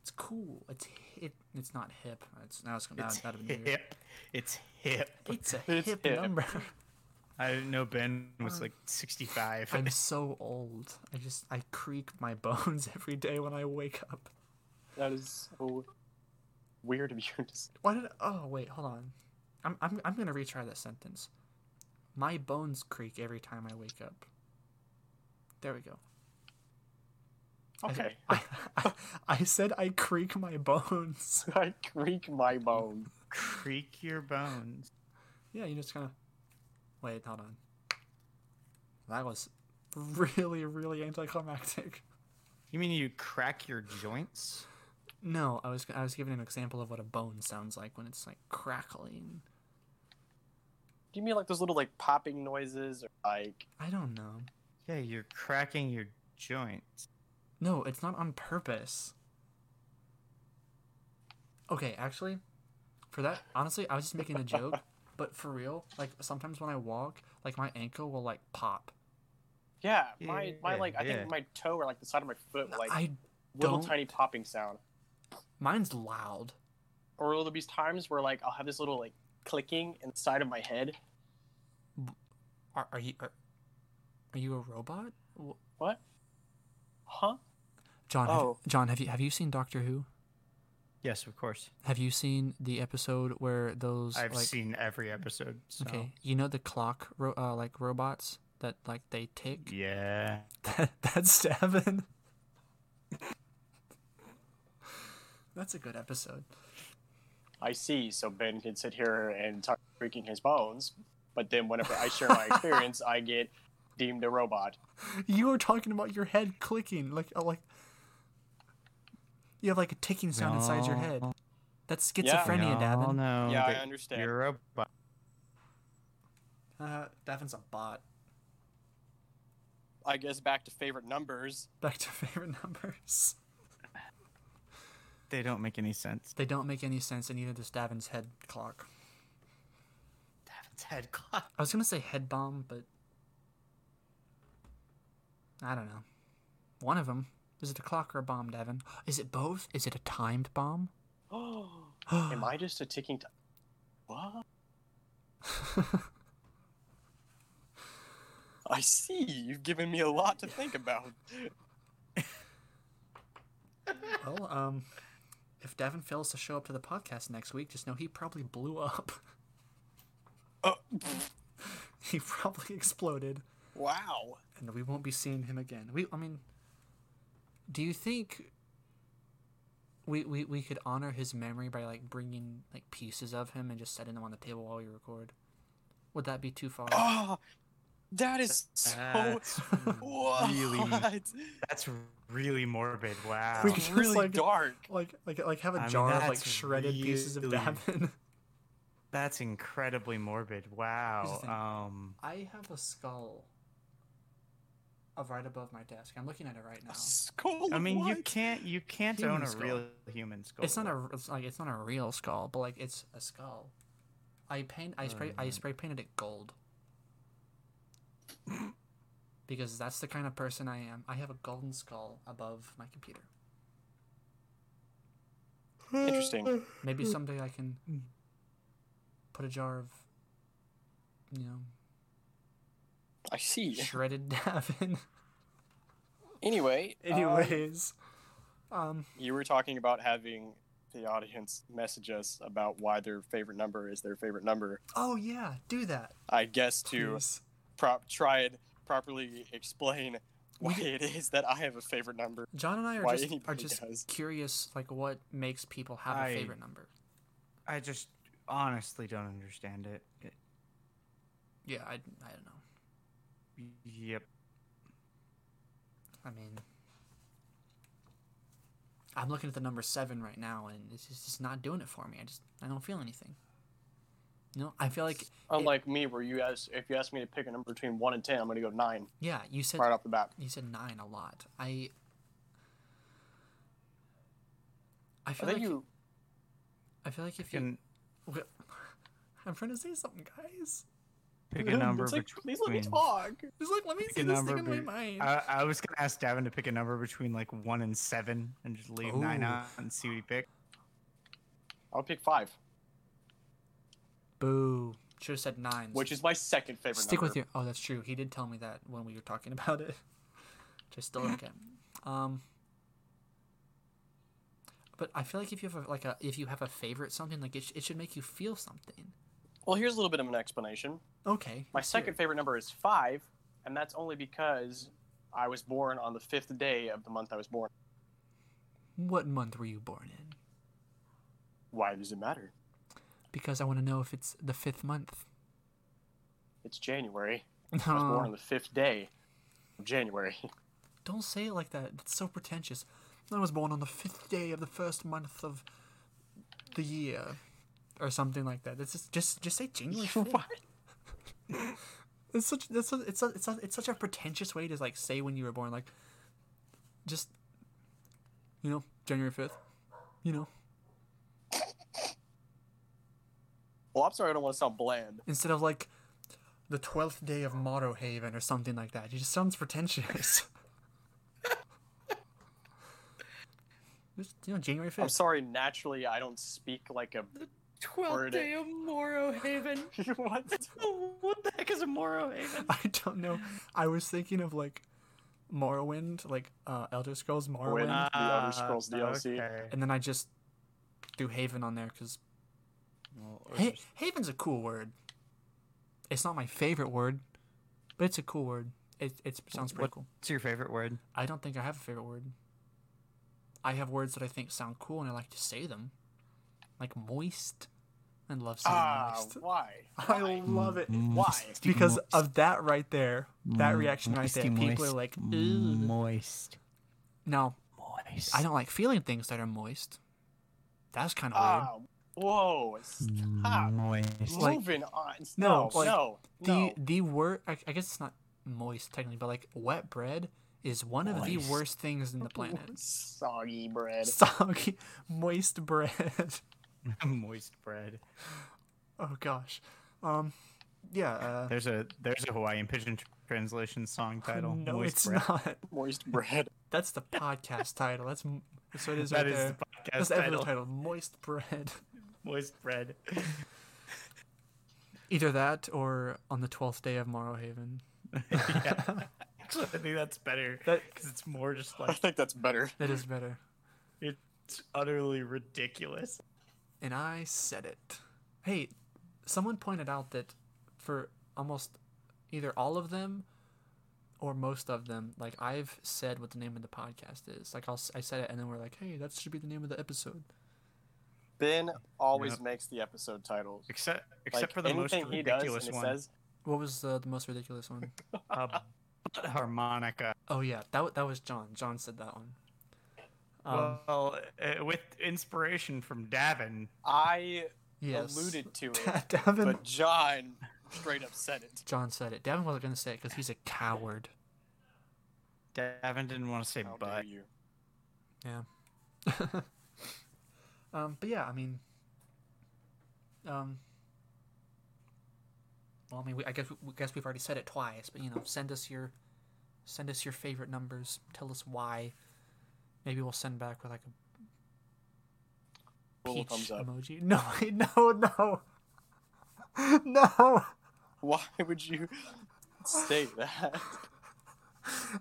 it's cool it's hip it's not hip it's now it's now It's that would be weird. hip. It's hip. it's a It's hip, hip. number I didn't know Ben was Uh, like 65. i'm so old i just i creak my bones every day when i wake up That is so weird of you to say. why did oh wait hold on i'm i'm, I'm gonna retry that sentence my bones creak every time i wake up there we go Okay. I, I, I said I creak my bones. I creak my bone. Creak your bones. Yeah, you just kind of. Wait, hold on. That was really, really anticlimactic. You mean you crack your joints? No, I was I was giving an example of what a bone sounds like when it's like crackling. Do you mean like those little like popping noises or like I don't know. Yeah, you're cracking your joints. No, it's not on purpose. Okay, actually, for that, honestly, I was just making a joke, but for real, like sometimes when I walk, like my ankle will like pop. yeah, my my Yeah, like I yeah. think my toe or like the side of my foot will, like I little don't- tiny popping sound. mine's loud. Or there'll be times where like I'll have this little like clicking inside of my head. Are, are you are, are you a robot? What? Huh? John, have, Oh. John, have you have you seen Doctor Who? Yes, of course. Have you seen the episode where those I've like seen every episode. So. okay, you know the clock ro- uh, like robots that like they tick. Yeah. That, that's Davin. that's a good episode. I see. So Ben can sit here and talk creaking his bones, but then whenever I share my experience, I get deemed a robot. You were talking about your head clicking, like uh, like you have like a ticking sound inside your head. That's schizophrenia, We all Davin. know Yeah, I understand. You're a robot. Uh, Davin's a bot. I guess back to favorite numbers. Back to favorite numbers. They don't make any sense. They don't make any sense, and neither does Davin's head clock. Davin's head clock. I was gonna say head bomb, but I don't know. One of them. Is it a clock or a bomb, Davin? Is it both? Is it a timed bomb? Oh, am I just a ticking time? What? I see. You've given me a lot to think about. well, um, if Davin fails to show up to the podcast next week, just know he probably blew up. Oh, he probably exploded, wow. and we won't be seeing him again. We, I mean, do you think we, we we could honor his memory by like bringing like pieces of him and just setting them on the table while we record? Would that be too far? Oh, that is so. That's what? really- That's really morbid. Wow. We It's could really just, like- dark. like like like have a I mean, jar of like that's shredded pieces of really- Davin. That's incredibly morbid. Wow. Um. I have a skull. Of right above my desk. I'm looking at it right now. A skull. I of mean, you can't you can't Human own a skull. real human skull. It's not a it's like it's not a real skull, but like it's a skull. I paint I spray I spray painted it gold. because that's the kind of person I am. I have a golden skull above my computer. Interesting. Maybe someday I can put a jar of you know I see. shredded Davin. Anyway, um, Anyways, um you were talking about having the audience message us about why their favorite number is their favorite number. oh yeah, do that. I guess to Please. prop try and properly explain We why it is that I have a favorite number. John and I are just are just does. curious like what makes people have a I- favorite number. I just honestly don't understand it. it Yeah, I, I don't know. Yep. I mean, I'm looking at the number seven right now, and it's just, it's not doing it for me. I just I don't feel anything. No, I feel like Unlike me, where you ask if you ask me to pick a number between one and ten, I'm going to go nine yeah, you said right off the bat. you said nine a lot. I I I feel think like you. I feel like if you Can I'm trying to say something, guys. Pick a number It's like, between. please let me talk. Just like let me Pick see this number thing in my mind. I, I was gonna ask Davin to pick a number between like one and seven, and just leave nine out and see what he picked. I'll pick five, Boo! Should have said nine. which is my second favorite. Stick number. with your. Oh, that's true. He did tell me that when we were talking about it. Which I still don't get. Um. But I feel like if you have a, like a if you have a favorite something like it, sh- it should make you feel something. Well, here's a little bit of an explanation. Okay. My second favorite number is five, and that's only because I was born on the fifth day of the month I was born. What month were you born in? Why does it matter? Because I want to know if it's the fifth month. It's January. I was born on the fifth day of January. don't say it like that. That's so pretentious. I was born on the fifth day of the first month of the year, or something like that. It's just just just say January fifth. It's such that's a, it's a, it's a, it's such a pretentious way to like say when you were born like just you know January 5th you know Well, I'm sorry, I don't want to sound bland. instead of like the 12th day of Morrow Haven or something like that it just sounds pretentious just you know January fifth. I'm sorry, naturally, I don't speak like a. Twelfth Word day of Morrow Haven. what? what the heck is a Morrow Haven? I don't know I was thinking of like Morrowind like uh Elder Scrolls Morrowind Morrowind. The Elder Scrolls DLC. Okay. and then I just do Haven on there because Well, Ha- just- Haven's a cool word. It's not my favorite word, but it's a cool word. It it sounds pretty What- cool. What's your favorite word? I don't think I have a favorite word. I have words that I think sound cool and I like to say them, like moist. I love saying Ah, moist. why? I love it Why? because of that right there. That reaction right Moisty there. People are like, Ugh. moist. no, Moist. I don't like feeling things that are moist. That's kind of weird. Ah, whoa! Stop. Moist. Like- Moving on. No, No, like, no, the no. the word I, I guess it's not moist technically, but like wet bread is one of the worst things in the planet. Soggy bread. Soggy, moist bread. moist bread. oh gosh. Um, yeah. Uh, There's a there's a Hawaiian Pidgin translation song title. no, moist it's bread. not. Moist bread. That's the podcast title. That's m- that's what it is That right is there. the podcast That's the title. title. Moist bread. Moist bread. Either that or on the twelfth day of Morrowhaven. yeah. Actually, I think that's better That because it's more just like. I think that's better. that is better. it's utterly ridiculous. And I said it. Hey, someone pointed out that for almost either all of them or most of them, like I've said what the name of the podcast is. Like I'll, s- I said it, and then we're like, "Hey, that should be the name of the episode." Ben always Yep. makes the episode titles. Except except Like for the most anything he does, ridiculous one, says, What was uh, the most ridiculous one? uh, butt harmonica. Oh yeah, that that was John. John said that one. Um, well, uh, with inspiration from Davin. I yes. alluded to it, Davin. but John straight up said it. John said it. Davin wasn't gonna say it because he's a coward. Davin didn't want to say How but. you? Yeah. um, but yeah, I mean, um, well, I mean, we, I guess we guess we've already said it twice, but you know, send us your send us your favorite numbers. Tell us why. Maybe we'll send back with like a peach thumbs up. emoji. No, no, no, no. Why would you say that?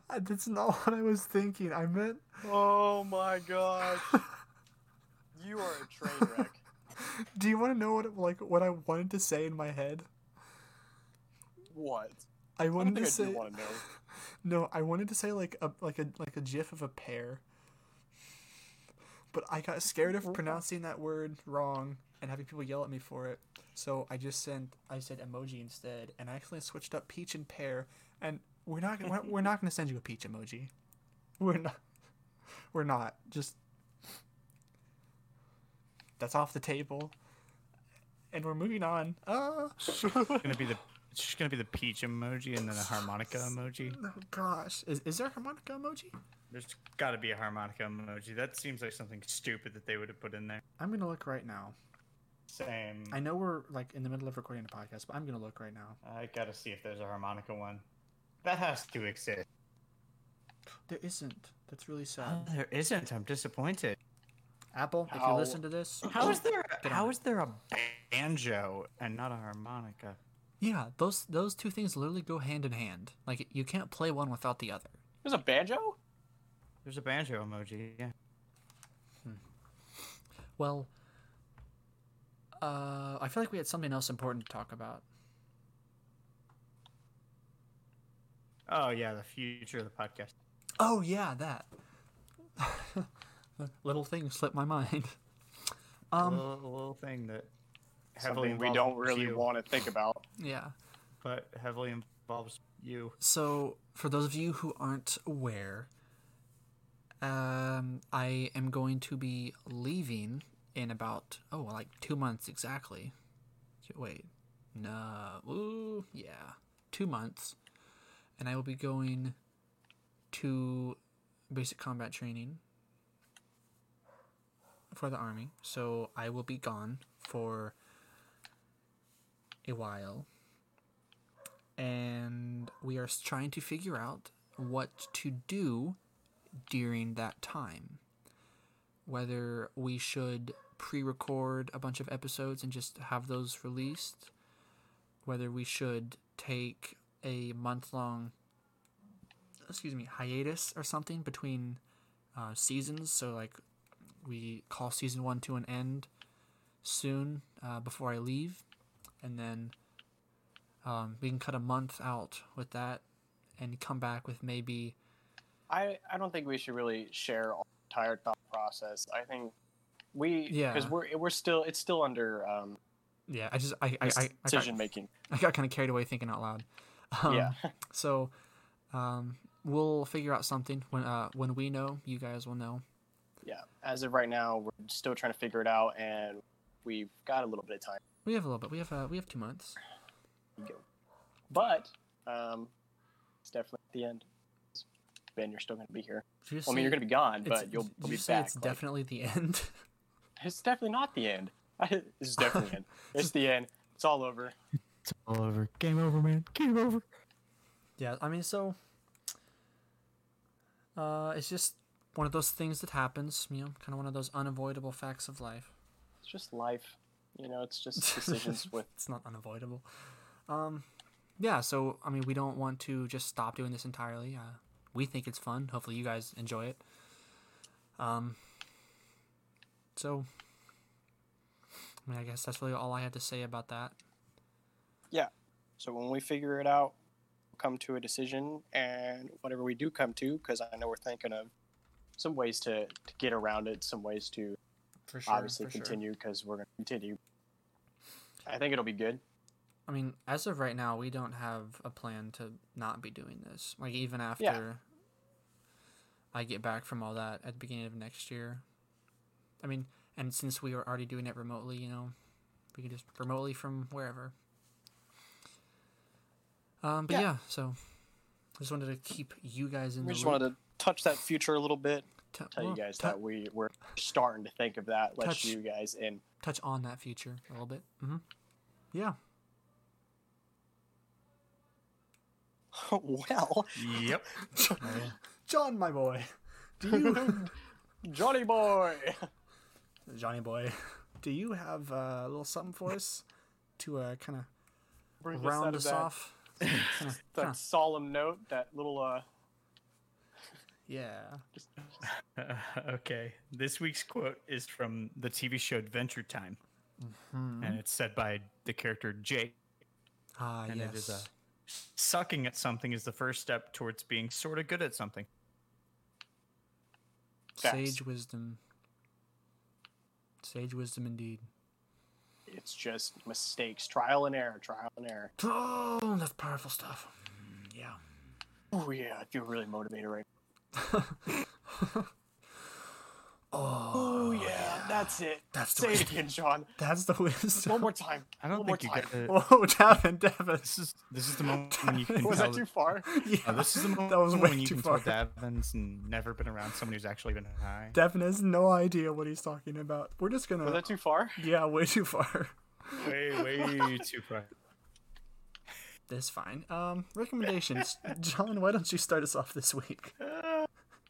That's not what I was thinking. I meant Oh my gosh. You are a train wreck. Do you want to know what like what I wanted to say in my head? What? I I wanted think to I say do want to know. no. I wanted to say like a like a like a gif of a pear, but I got scared of pronouncing that word wrong and having people yell at me for it. So I just sent I said emoji instead, and I actually switched up peach and pear. And we're not we're, we're not going to send you a peach emoji. We're not. We're not. Just that's off the table. And we're moving on. Uh gonna be the it's just gonna be the peach emoji and then a harmonica emoji. Oh gosh, is, is there a harmonica emoji? There's got to be a harmonica emoji. That seems like something stupid that they would have put in there. I'm gonna look right now. Same. I know we're like in the middle of recording a podcast, but I'm gonna look right now. I gotta see if there's a harmonica one. That has to exist. There isn't. That's really sad. there isn't. I'm disappointed. Apple, if you listen to this, How is there? Get How on is there a banjo and not a harmonica? yeah, those those two things literally go hand in hand. Like you can't play one without the other. There's a banjo? There's a banjo emoji. Yeah. Well, uh, I feel like we had something else important to talk about. Oh yeah, the future of the podcast. Oh yeah, that. Little thing slipped my mind. a Um, little, a little thing that heavily Something we don't really you, want to think about. yeah. but heavily involves you. So, for those of you who aren't aware, um, I am going to be leaving in about oh, like two months exactly. Wait, no, ooh, yeah, two months, and I will be going to basic combat training for the army. So I will be gone for a while and we are trying to figure out what to do during that time. Whether we should pre record a bunch of episodes and just have those released, whether we should take a month long, excuse me, hiatus or something between uh, seasons. So, like, we call season one to an end soon uh, before I leave, and then um, we can cut a month out with that and come back with maybe I, I don't think we should really share all our entire thought process. I think we Yeah. because we're we're still it's still under um, yeah i just i i, I, I, got, decision making. I got kind of carried away thinking out loud um, yeah, so um, we'll figure out something when uh when we know you guys will know yeah. As of right now, we're still trying to figure it out, and we've got a little bit of time. we have a little bit we have uh, we have two months. But um, it's definitely the end. Ben, you're still going to be here. Did you Well, I mean, you're going to be gone, but you'll, you'll you be say back. it's like- definitely the end it's definitely not the end. this is definitely the end. It's the end. It's all over. It's all over. Game over, man. Game over. yeah i mean so uh it's just one of those things that happens you know kind of one of those unavoidable facts of life It's just life. You know, it's just decisions with. it's not unavoidable. Um, yeah. So I mean, we don't want to just stop doing this entirely. Uh, we think it's fun. Hopefully, you guys enjoy it. Um. So, I mean, I guess that's really all I have to say about that. Yeah. So when we figure it out, we'll come to a decision, and whatever we do come to, because I know we're thinking of some ways to, to get around it, some ways to For sure. obviously continue, because we're going to continue. I think it'll be good. I mean, as of right now, we don't have a plan to not be doing this. Like even after I get back from all that at the beginning of next year. I mean, and since we are already doing it remotely, you know, we can just remotely from wherever. Um, but yeah, Yeah. so I just wanted to keep you guys in We just loop. wanted to touch that future a little bit. T- Tell well, you guys tou- that we we're starting to think of that. Let Touch- you guys in. touch on that future a little bit. hmm Yeah. well, Yep. John, my boy, do you, Johnny boy. Johnny boy, do you have uh, a little something for us to uh, kind of Bring us out round of us that, off? Kinda, that kinda, solemn note. That little uh. yeah. Just, okay. This week's quote is from the TV show Adventure Time, Hmm. and it's said by the character Jake. Ah, And yes. it is a sucking at something is the first step towards being sort of good at something. Facts. Sage wisdom. Sage wisdom indeed. it's just mistakes, trial and error, trial and error. Oh, that's powerful stuff. Mm, Yeah. Oh yeah, I feel really motivated right. Oh, Oh yeah, that's it. That's the Say it wisdom. again, Sean. That's the wisdom. One more time. I don't One more think you time. get Whoa, Davin, Davin. This is this is the moment when you can Was tell. that too far? Yeah, uh, this is the moment that was way when you too can far. tell Davin's never been around someone who's actually been high. Devin has no idea what he's talking about. We're just gonna. Was that too far? Yeah, way too far. way, way too far. That's fine. Um, recommendations. John, why don't you start us off this week?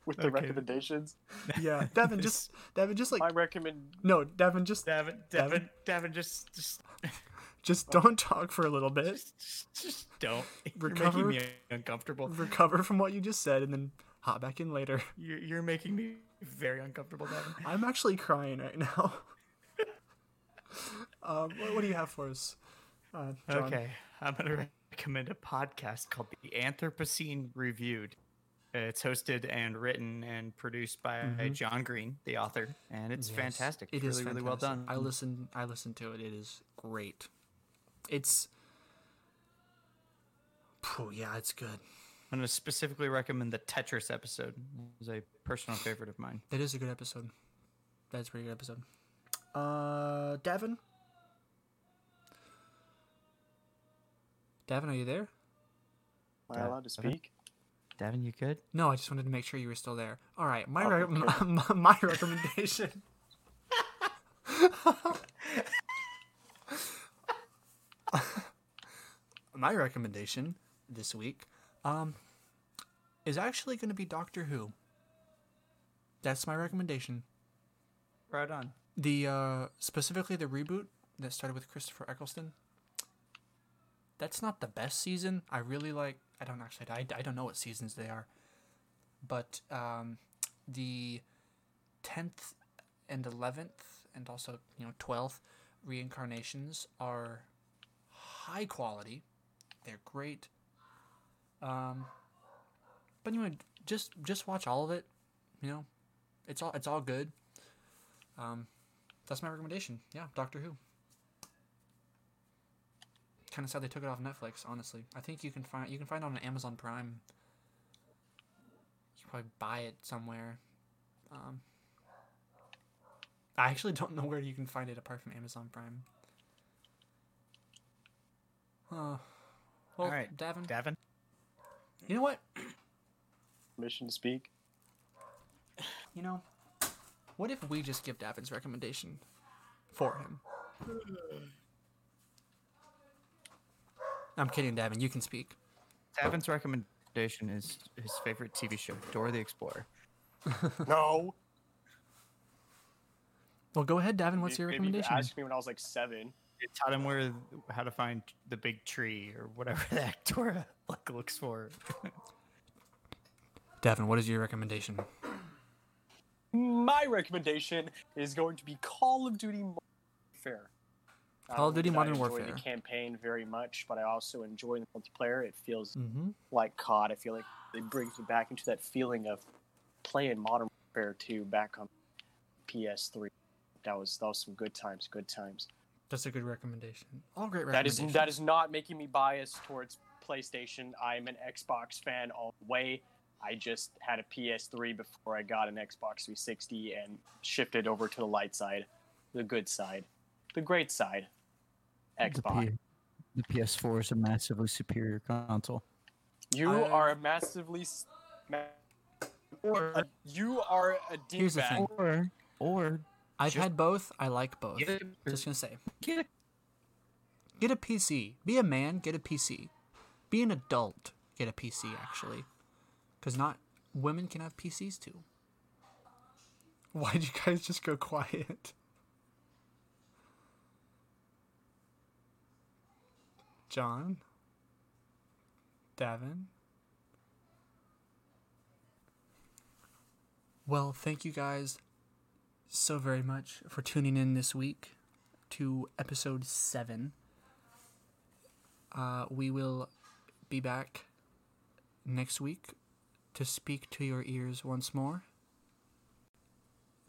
With the Okay. recommendations, Yeah, Devin, just Devin, just like I recommend. no, Devin, just Davin, Davin, Davin, just, just, just don't talk for a little bit. just, just don't. Recover. You're making me uncomfortable. Recover from what you just said, and then hop back in later. You're, you're making me very uncomfortable, Devin. I'm actually crying right now. um, what, what do you have for us, uh, Okay, I'm gonna recommend a podcast called The Anthropocene Reviewed. It's hosted and written and produced by Mhm. John Green, the author, and it's Yes, fantastic. It It's is really, really well done. I listened. I listened to it. It is great. It's. Oh yeah, it's good. I'm gonna specifically recommend the Tetris episode. It was a personal favorite of mine. That is a good episode. That's a pretty good episode. Uh, Davin. Davin, are you there? Am I Yeah. allowed to Okay. speak? Davin, you good? No, I just wanted to make sure you were still there. All right, my Oh, re- my, my recommendation. my recommendation this week, um, is actually going to be Doctor Who. That's my recommendation. Right on. The uh, specifically the reboot that started with Christopher Eccleston. That's not the best season. I really like. I don't actually. I, I don't know what seasons they are, but um, the tenth and eleventh, and also you know twelfth reincarnations are high quality. They're great. Um, but anyway, just just watch all of it. You know, it's all it's all good. Um, that's my recommendation. Yeah, Doctor Who. Kind of sad they took it off Netflix. Honestly, I think you can find you can find it on Amazon Prime. You can probably buy it somewhere. Um, I actually don't know where you can find it apart from Amazon Prime. Uh, well, All right, Davin. Davin. you know what? Mission to speak? You know, what if we just give Davin's recommendation for him? I'm kidding, Davin. You can speak. Davin's recommendation is his favorite TV show, Dora the Explorer. No. Well, go ahead, Davin. What's your Maybe you recommendation? asked me when I was like seven. It taught him where how to find the big tree or whatever that Dora like looks for. Davin, what is your recommendation? My recommendation is going to be Call of Duty Modern Warfare. Not Call of Duty did Modern I enjoy Warfare. the campaign very much, but I also enjoy the multiplayer. It feels Mm-hmm. like COD. I feel like it brings me back into that feeling of playing Modern Warfare 2 back on PS3. That was that was some good times. Good times. That's a good recommendation. All great That is that is not making me biased towards PlayStation. I'm an Xbox fan all the way. I just had a PS3 before I got an Xbox 360 and shifted over to the light side, the good side, the great side. Xbox. The, PS4 is a massively superior console. You I- are a massively. Ma- Or a, you are a Here's the thing. or or I've Just- had both. I like both. get a, Just gonna say, get a get a PC. Be a man. Get a PC. Be an adult. Get a PC actually, because not women can have PCs too. Why'd you guys just go quiet? John? Davin? Well, thank you guys so very much for tuning in this week to episode 7. Uh, we will be back next week to speak to your ears once more.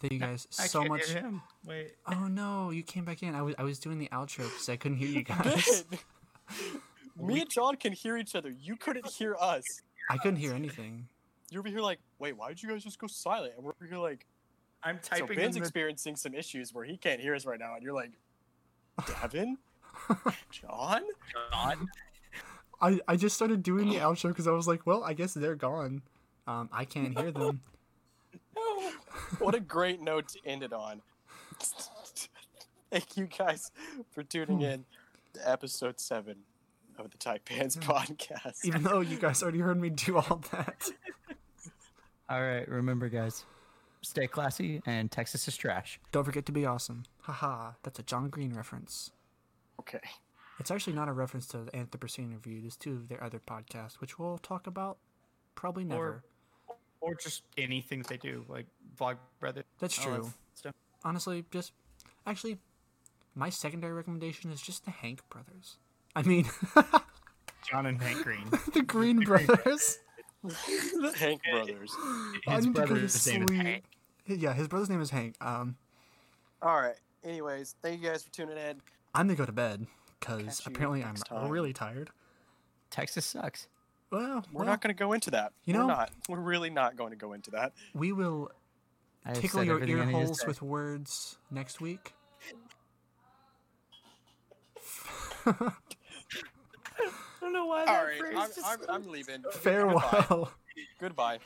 Thank you guys I so can't much. hear him. Wait. Oh no, you came back in. I was I was doing the outro because I couldn't hear you guys. Good. Me and John can hear each other. You couldn't hear us. I couldn't hear anything. You're over here like, wait, why did you guys just go silent? And we're over here like, I'm typing. so typing Ben's in the experiencing some issues where he can't hear us right now, and you're like, Devin, John, John. I, I just started doing the outro because I was like, well, I guess they're gone. Um, I can't hear them. no. What a great note to end it on. Thank you guys for tuning in to episode seven of the Type Pants hmm. podcast. Even though you guys already heard me do all that. All right, remember guys, stay classy and Texas is trash. Don't forget to be awesome. Haha, that's a John Green reference. Okay. It's actually not a reference to the Anthropocene Review. It's of their other podcasts, which we'll talk about probably never. Or just anything they do, like Vlog Brother. That's all that true. Honestly, just actually, my secondary recommendation is just the Hank brothers. I mean, John and Hank Green. the Green brothers. the Hank brothers. His need to go to brother's name is. Hank. Yeah, his brother's name is Hank. Um, All right. Anyways, thank you guys for tuning in. I'm gonna go to bed because apparently I'm time. really tired. Texas sucks. Well, We're well, not going to go into that. You We're know- not. We're really not going to go into that. we will tickle your ear holes with words next week. I don't know why All right. I'm, I'm, I'm leaving. Goodbye. Farewell. Goodbye.